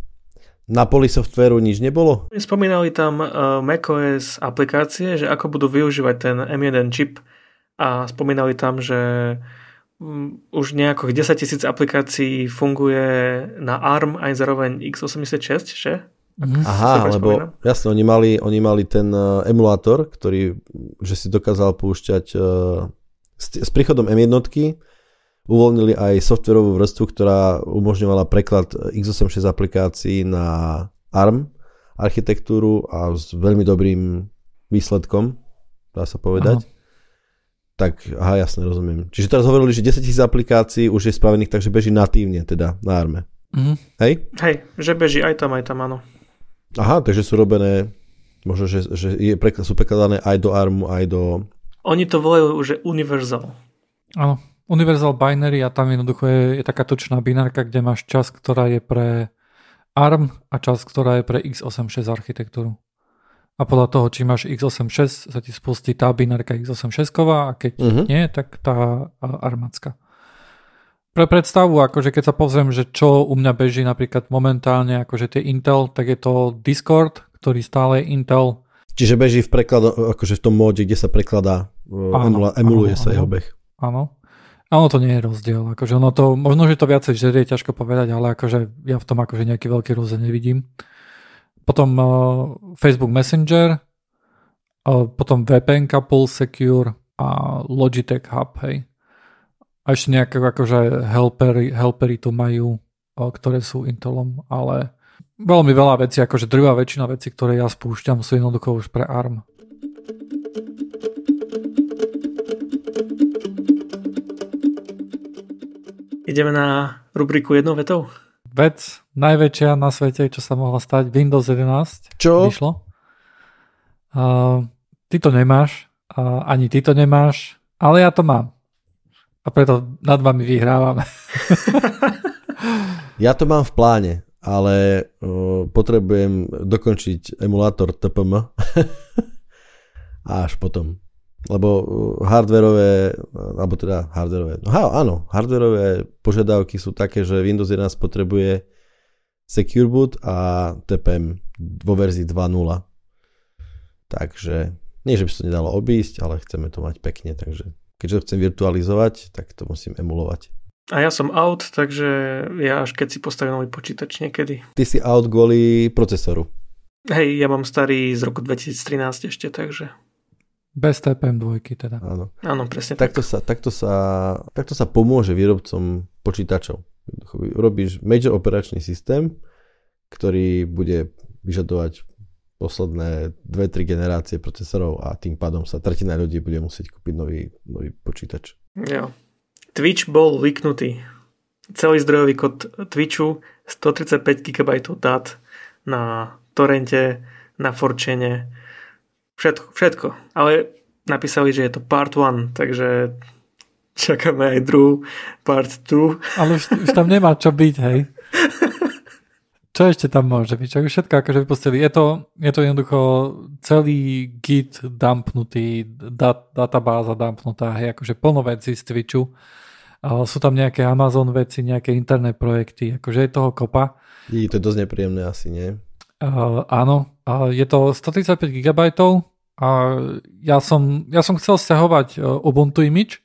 Na poli softvéru nič nebolo? Spomínali tam uh, macOS aplikácie, že ako budú využívať ten M1 čip a spomínali tam, že Mm, už nejako 10 tisíc aplikácií funguje na ARM aj zároveň x86, že? Mm. Aha, lebo jasne, oni mali, oni mali ten uh, emulátor, ktorý, že si dokázal púšťať uh, s, s príchodom M1 uvoľnili aj softverovú vrstvu, ktorá umožňovala preklad x86 aplikácií na ARM architektúru a s veľmi dobrým výsledkom, dá sa povedať. Aha. Tak, aha, jasne, rozumiem. Čiže teraz hovorili, že 10 tisíc aplikácií už je spravených, takže beží natívne teda na arme. Mm-hmm. Hej? Hej, že beží aj tam, aj tam, áno. Aha, takže sú robené, možno, že, že je, sú prekladané aj do ARMu, aj do... Oni to volajú už Universal. Áno, Universal Binary a tam jednoducho je, je taká točná binárka, kde máš čas, ktorá je pre ARM a čas, ktorá je pre x86 architektúru a podľa toho, či máš x86, sa ti spustí tá binárka x86 a keď uh-huh. nie, tak tá armacka. Pre predstavu, akože keď sa pozriem, že čo u mňa beží napríklad momentálne, akože tie Intel, tak je to Discord, ktorý stále je Intel. Čiže beží v prekladu, akože v tom móde, kde sa prekladá, e, áno, emuluje áno, sa jeho beh. Áno. Áno, to nie je rozdiel. Akože ono to, možno, že to viacej žerie, ťažko povedať, ale akože ja v tom akože nejaký veľký rozdiel nevidím potom uh, Facebook Messenger, uh, potom VPN, Pulse Secure a Logitech Hub, hej. A ešte nejaké akože helpery, helpery tu majú, ktoré sú Intelom, ale veľmi veľa vecí, akože drvá väčšina vecí, ktoré ja spúšťam, sú jednoducho už pre ARM. Ideme na rubriku jednou vetou? Vec najväčšia na svete, čo sa mohla stať, Windows 11. Čo? Vyšlo. Uh, ty to nemáš, uh, ani ty to nemáš, ale ja to mám. A preto nad vami vyhrávam. ja to mám v pláne, ale uh, potrebujem dokončiť emulátor TPM a až potom lebo uh, hardwareové, alebo teda hardwareové, no áno, hardwareové požiadavky sú také, že Windows 11 potrebuje Secure Boot a TPM vo verzii 2.0. Takže nie, že by sa to nedalo obísť, ale chceme to mať pekne, takže keďže to chcem virtualizovať, tak to musím emulovať. A ja som out, takže ja až keď si postavím nový počítač niekedy. Ty si out kvôli procesoru. Hej, ja mám starý z roku 2013 ešte, takže bez TPM dvojky teda. Áno. Áno, presne takto tak. Sa, takto, sa, takto sa pomôže výrobcom počítačov. Robíš major operačný systém, ktorý bude vyžadovať posledné 2-3 generácie procesorov a tým pádom sa tretina ľudí bude musieť kúpiť nový, nový počítač. Jo. Twitch bol vyknutý. Celý zdrojový kód Twitchu 135 GB dát na torrente, na forčene, Všetko, všetko. Ale napísali, že je to part 1, takže čakáme aj druhú part 2. Ale už, už tam nemá čo byť, hej. Čo ešte tam môže byť? Čo všetko akože vypustili. Je to, je to jednoducho celý git dumpnutý, dat, databáza dumpnutá, hej, akože plno veci z Twitchu. Uh, sú tam nejaké Amazon veci, nejaké interné projekty, akože je toho kopa. I to je dosť nepríjemné asi, nie? Uh, áno, uh, je to 135 GB a ja som, ja som chcel stiahovať uh, Ubuntu image,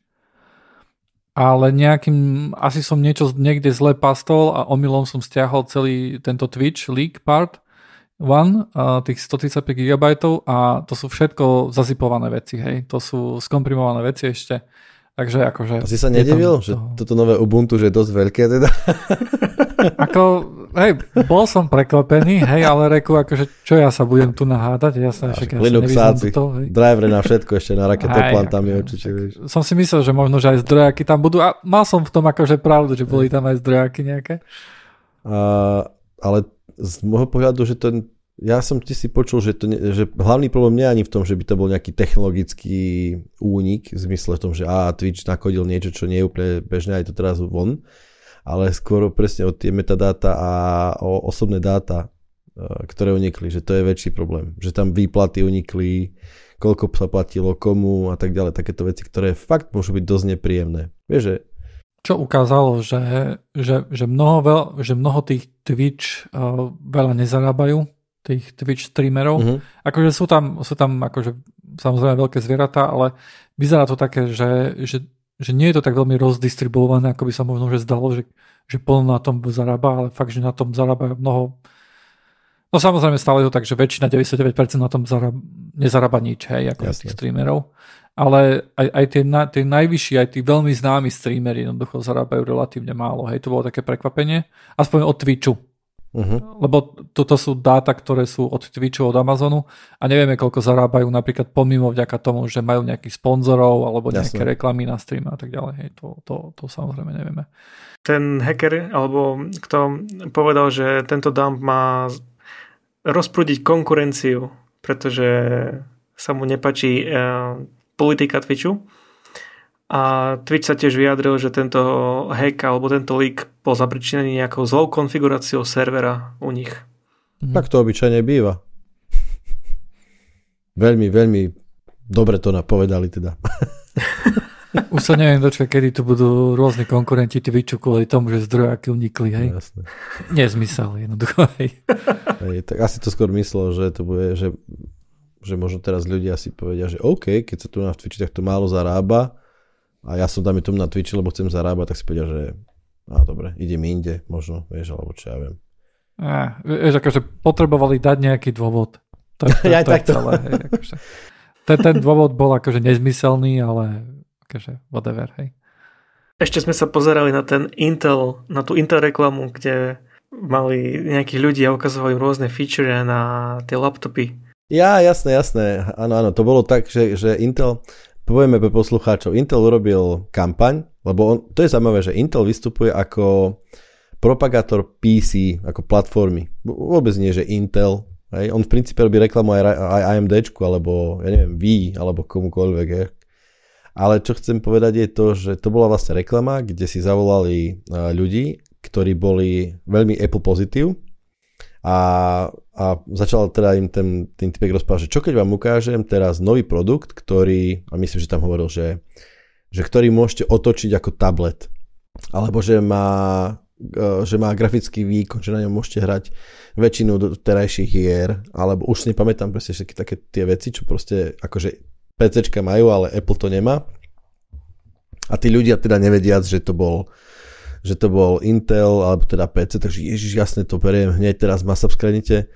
ale nejakým, asi som niečo niekde zle pastol a omylom som stiahol celý tento Twitch leak part one, tých 135 GB a to sú všetko zazipované veci, hej, to sú skomprimované veci ešte. Takže akože... A si sa nedivil, že toto nové Ubuntu, že je dosť veľké teda? Ako, hej, bol som prekvapený, hej, ale reku, akože čo ja sa budem tu nahádať, ja sa však ja Linuxáci, to, driver na všetko, ešte na raketoplán tam je určite, vieš. Som si myslel, že možno, že aj zdrojaky tam budú a mal som v tom akože pravdu, že boli tam aj zdrojaky nejaké. A, ale z môjho pohľadu, že ten ja som ti si počul, že, to, že hlavný problém nie je ani v tom, že by to bol nejaký technologický únik, v zmysle v tom, že a Twitch nakodil niečo, čo nie je úplne bežné, aj to teraz von, ale skôr presne o tie metadáta a o osobné dáta, e, ktoré unikli, že to je väčší problém. Že tam výplaty unikli, koľko sa platilo komu a tak ďalej. Takéto veci, ktoré fakt môžu byť dosť nepríjemné. Vieš, že čo ukázalo, že, že, že, mnoho, veľ, že mnoho tých Twitch uh, veľa nezarábajú, tých Twitch streamerov. Uh-huh. Akože sú tam, sú tam akože samozrejme veľké zvieratá, ale vyzerá to také, že, že že nie je to tak veľmi rozdistribuované, ako by sa možno že zdalo, že, že plno na tom zarába, ale fakt, že na tom zarába mnoho. No samozrejme stále je to tak, že väčšina 99% na tom zarába, nezarába nič, hej, ako Jasne. tých streamerov. Ale aj, aj tie, na, tie najvyšší, aj tí veľmi známi streamery jednoducho zarábajú relatívne málo. Hej, to bolo také prekvapenie. Aspoň od Twitchu. Uh-huh. Lebo toto sú dáta, ktoré sú od Twitchu, od Amazonu a nevieme, koľko zarábajú napríklad pomimo vďaka tomu, že majú nejakých sponzorov alebo nejaké Jasne. reklamy na stream a tak ďalej. Hej, to, to, to samozrejme nevieme. Ten hacker, alebo kto povedal, že tento dump má rozprúdiť konkurenciu, pretože sa mu nepačí e, politika Twitchu a Twitch sa tiež vyjadril, že tento hack alebo tento leak bol zapričinený nejakou zlou konfiguráciou servera u nich. Mhm. Tak to obyčajne býva. veľmi, veľmi dobre to napovedali teda. Už sa neviem dočkať, kedy tu budú rôzne konkurenti Twitchu kvôli tomu, že zdrojaky unikli, hej? Jasné. Nezmysel, jednoducho, hej. hej. tak asi to skôr myslel, že to bude, že, že možno teraz ľudia si povedia, že OK, keď sa tu na Twitchi takto málo zarába, a ja som tam tomu na Twitchi, lebo chcem zarábať, tak si povedal, že a dobre, idem inde, možno, vieš, alebo čo ja viem. A, vieš, akože potrebovali dať nejaký dôvod. To, to, ja to, to celé, hej, akože. ten, ten dôvod bol akože nezmyselný, ale akože whatever, hej. Ešte sme sa pozerali na ten Intel, na tú Intel reklamu, kde mali nejakých ľudí a ukazovali im rôzne feature na tie laptopy. Ja, jasné, jasné. Áno, áno, to bolo tak, že, že Intel, povieme pre poslucháčov, Intel urobil kampaň, lebo on, to je zaujímavé, že Intel vystupuje ako propagátor PC, ako platformy. Vôbec nie, že Intel. Hej. On v princípe robí reklamu aj, aj AMD, alebo ja neviem, V, alebo komukoľvek. Hej. Ale čo chcem povedať je to, že to bola vlastne reklama, kde si zavolali ľudí, ktorí boli veľmi Apple pozitív a, a začal teda im ten, ten typek rozprávať, že čo keď vám ukážem teraz nový produkt, ktorý, a myslím, že tam hovoril, že, že ktorý môžete otočiť ako tablet, alebo že má, e, že má grafický výkon, že na ňom môžete hrať väčšinu terajších hier, alebo už si nepamätám presne všetky také tie veci, čo proste akože PCčka majú, ale Apple to nemá. A tí ľudia teda nevediac, že to bol že to bol Intel, alebo teda PC, takže ježiš, jasne to beriem hneď teraz ma subscribnite.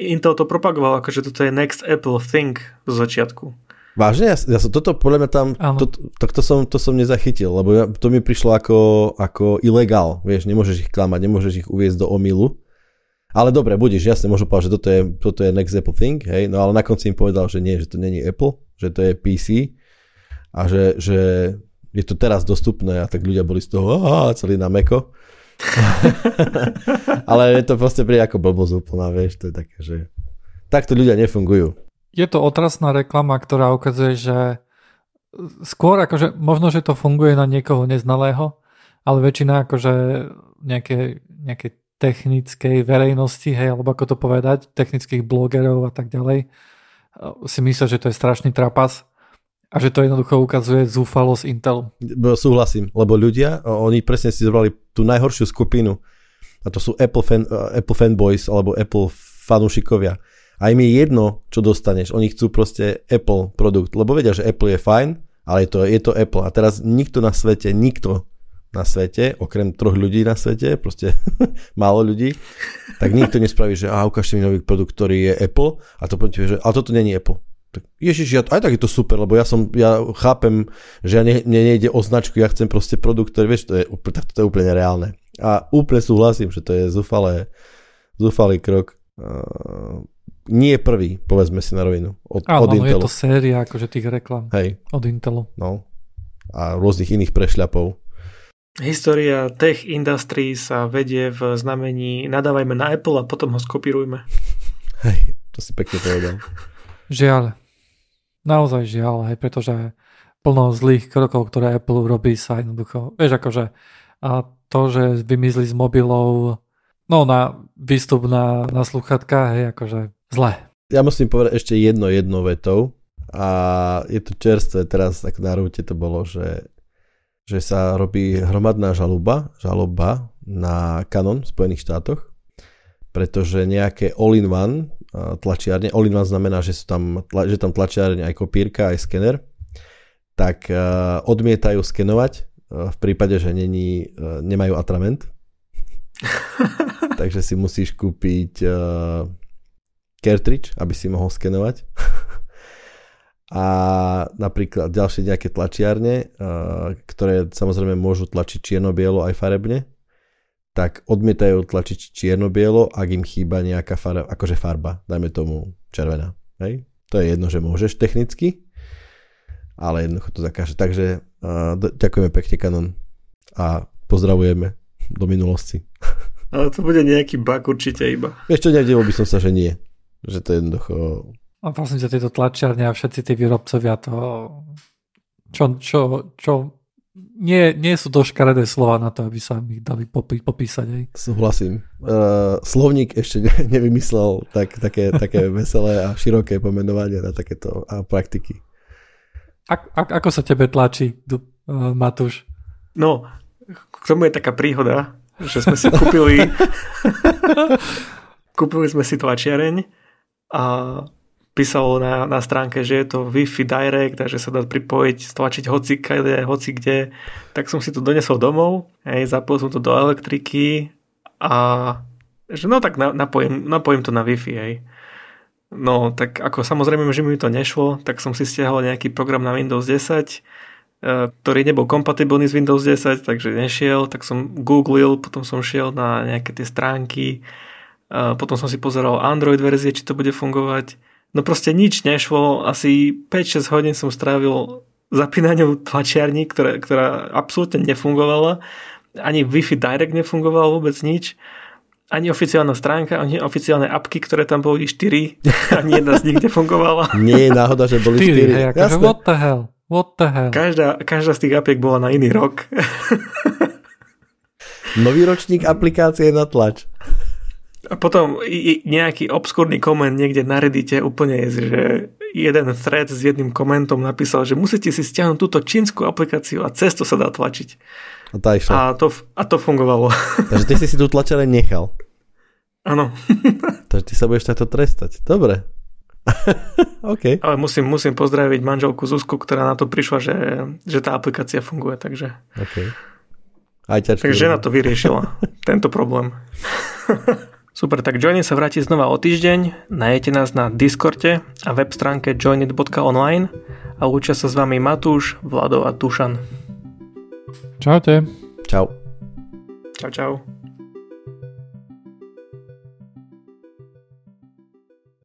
Intel to propagoval, akože toto je next Apple thing z začiatku. Vážne? Ja, ja som toto podľa mňa tam, to, to, to, som, to som nezachytil, lebo ja, to mi prišlo ako, ako ilegál, vieš, nemôžeš ich klamať, nemôžeš ich uviezť do omilu. Ale dobre, budeš, jasne, môžu povedať, že toto je, toto je next Apple thing, hej, no ale na konci im povedal, že nie, že to není Apple, že to je PC a že, že je to teraz dostupné a tak ľudia boli z toho celý na meko. Ale je to proste pri ako blbosť úplná, vieš, to je také, že takto ľudia nefungujú. Je to otrasná reklama, ktorá ukazuje, že skôr akože možno, že to funguje na niekoho neznalého, ale väčšina akože nejaké, nejaké technickej verejnosti, hej, alebo ako to povedať, technických blogerov a tak ďalej, si myslia, že to je strašný trapas a že to jednoducho ukazuje zúfalosť Intelu. Súhlasím, lebo ľudia, oni presne si zobrali tú najhoršiu skupinu. A to sú Apple, fan, Apple fanboys alebo Apple fanúšikovia. A im je jedno, čo dostaneš. Oni chcú proste Apple produkt, lebo vedia, že Apple je fajn, ale je to, je to Apple. A teraz nikto na svete, nikto na svete, okrem troch ľudí na svete, proste málo ľudí, tak nikto nespraví, že a ukážte mi nový produkt, ktorý je Apple a to poďte, že ale toto není Apple tak ježiš, ja, aj tak je to super, lebo ja som, ja chápem, že ja ne, ne, nejde o značku, ja chcem proste produkt, ktorý, vieš, to je, tak to je úplne reálne. A úplne súhlasím, že to je zúfalé, zúfalý krok. Uh, nie je prvý, povedzme si na rovinu. Od, Áno, od Intelu. je to séria akože tých reklam Hej. od Intelu. No. A rôznych iných prešľapov. História tech industry sa vedie v znamení nadávajme na Apple a potom ho skopírujme. Hej, to si pekne povedal. Žiaľ. Naozaj žiaľ, hej, pretože plno zlých krokov, ktoré Apple robí sa jednoducho, vieš akože a to, že vymizli z mobilov no na výstup na, na sluchatka, hej, akože zle. Ja musím povedať ešte jedno jednou vetou a je to čerstvé teraz, tak na rúte to bolo, že, že sa robí hromadná žaloba, žaloba na Canon v Spojených štátoch, pretože nejaké all-in-one tlačiarne. All-in-one znamená, že, sú tam, že tam tlačiarne aj kopírka, aj skener. Tak uh, odmietajú skenovať uh, v prípade, že není, nemajú atrament. Takže si musíš kúpiť cartridge, aby si mohol skenovať. A napríklad ďalšie nejaké tlačiarne, ktoré samozrejme môžu tlačiť čierno-bielo aj farebne, tak odmietajú tlačiť čierno-bielo, ak im chýba nejaká farba, akože farba, dajme tomu červená. Hej? To je jedno, že môžeš technicky, ale jednoducho to zakáže. Takže uh, ďakujeme pekne Canon a pozdravujeme do minulosti. Ale to bude nejaký bug určite iba. Ešte nedelo by som sa, že nie. Že to je jednoducho... A vlastne tieto tlačiarne a všetci tí výrobcovia to čo, čo, čo nie, nie sú to škaredé slova na to, aby sa ich dali popí, popísať. Aj. Súhlasím. Uh, slovník ešte ne, nevymyslel tak, také, také veselé a široké pomenovanie na takéto a praktiky. A, a, ako sa tebe tlačí, uh, Matúš? No, k tomu je taká príhoda, že sme si kúpili kúpili sme si tlačiareň a písalo na, na stránke, že je to Wi-Fi Direct a že sa dá pripojiť, stlačiť hoci kde, hoci kde. Tak som si to donesol domov, hej, zapojil som to do elektriky a že no tak napojím, napojím to na Wi-Fi, hej. No, tak ako samozrejme, že mi to nešlo, tak som si stiahol nejaký program na Windows 10, e, ktorý nebol kompatibilný s Windows 10, takže nešiel, tak som googlil, potom som šiel na nejaké tie stránky, e, potom som si pozeral Android verzie, či to bude fungovať. No proste nič nešlo, asi 5-6 hodín som strávil zapínaniu tlačiarní, ktorá, ktorá absolútne nefungovala. Ani Wi-Fi Direct nefungoval vôbec nič. Ani oficiálna stránka, ani oficiálne apky, ktoré tam boli 4, ani jedna z nich nefungovala. Nie je náhoda, že boli 4. 4 hej, akože what the hell? What the hell? Každá, každá z tých apiek bola na iný rok. Nový ročník aplikácie na tlač. A potom nejaký obskúrny koment niekde na Reddite úplne je, že jeden thread s jedným komentom napísal, že musíte si stiahnuť túto čínsku aplikáciu a cesto sa dá tlačiť. A, tá išla. a, to, a to fungovalo. Takže ty si si tú tlačare nechal. Áno. Takže ty sa budeš takto trestať. Dobre. OK. Ale musím, musím pozdraviť manželku Zuzku, ktorá na to prišla, že, že tá aplikácia funguje, takže... OK. Aj ťačku. Takže žena to vyriešila, tento problém. Super, tak Joinit sa vráti znova o týždeň. Najete nás na Discorde a web stránke joinit.online a učia sa s vami Matúš, Vlado a Tušan. Čaute. Čau. Čau, čau.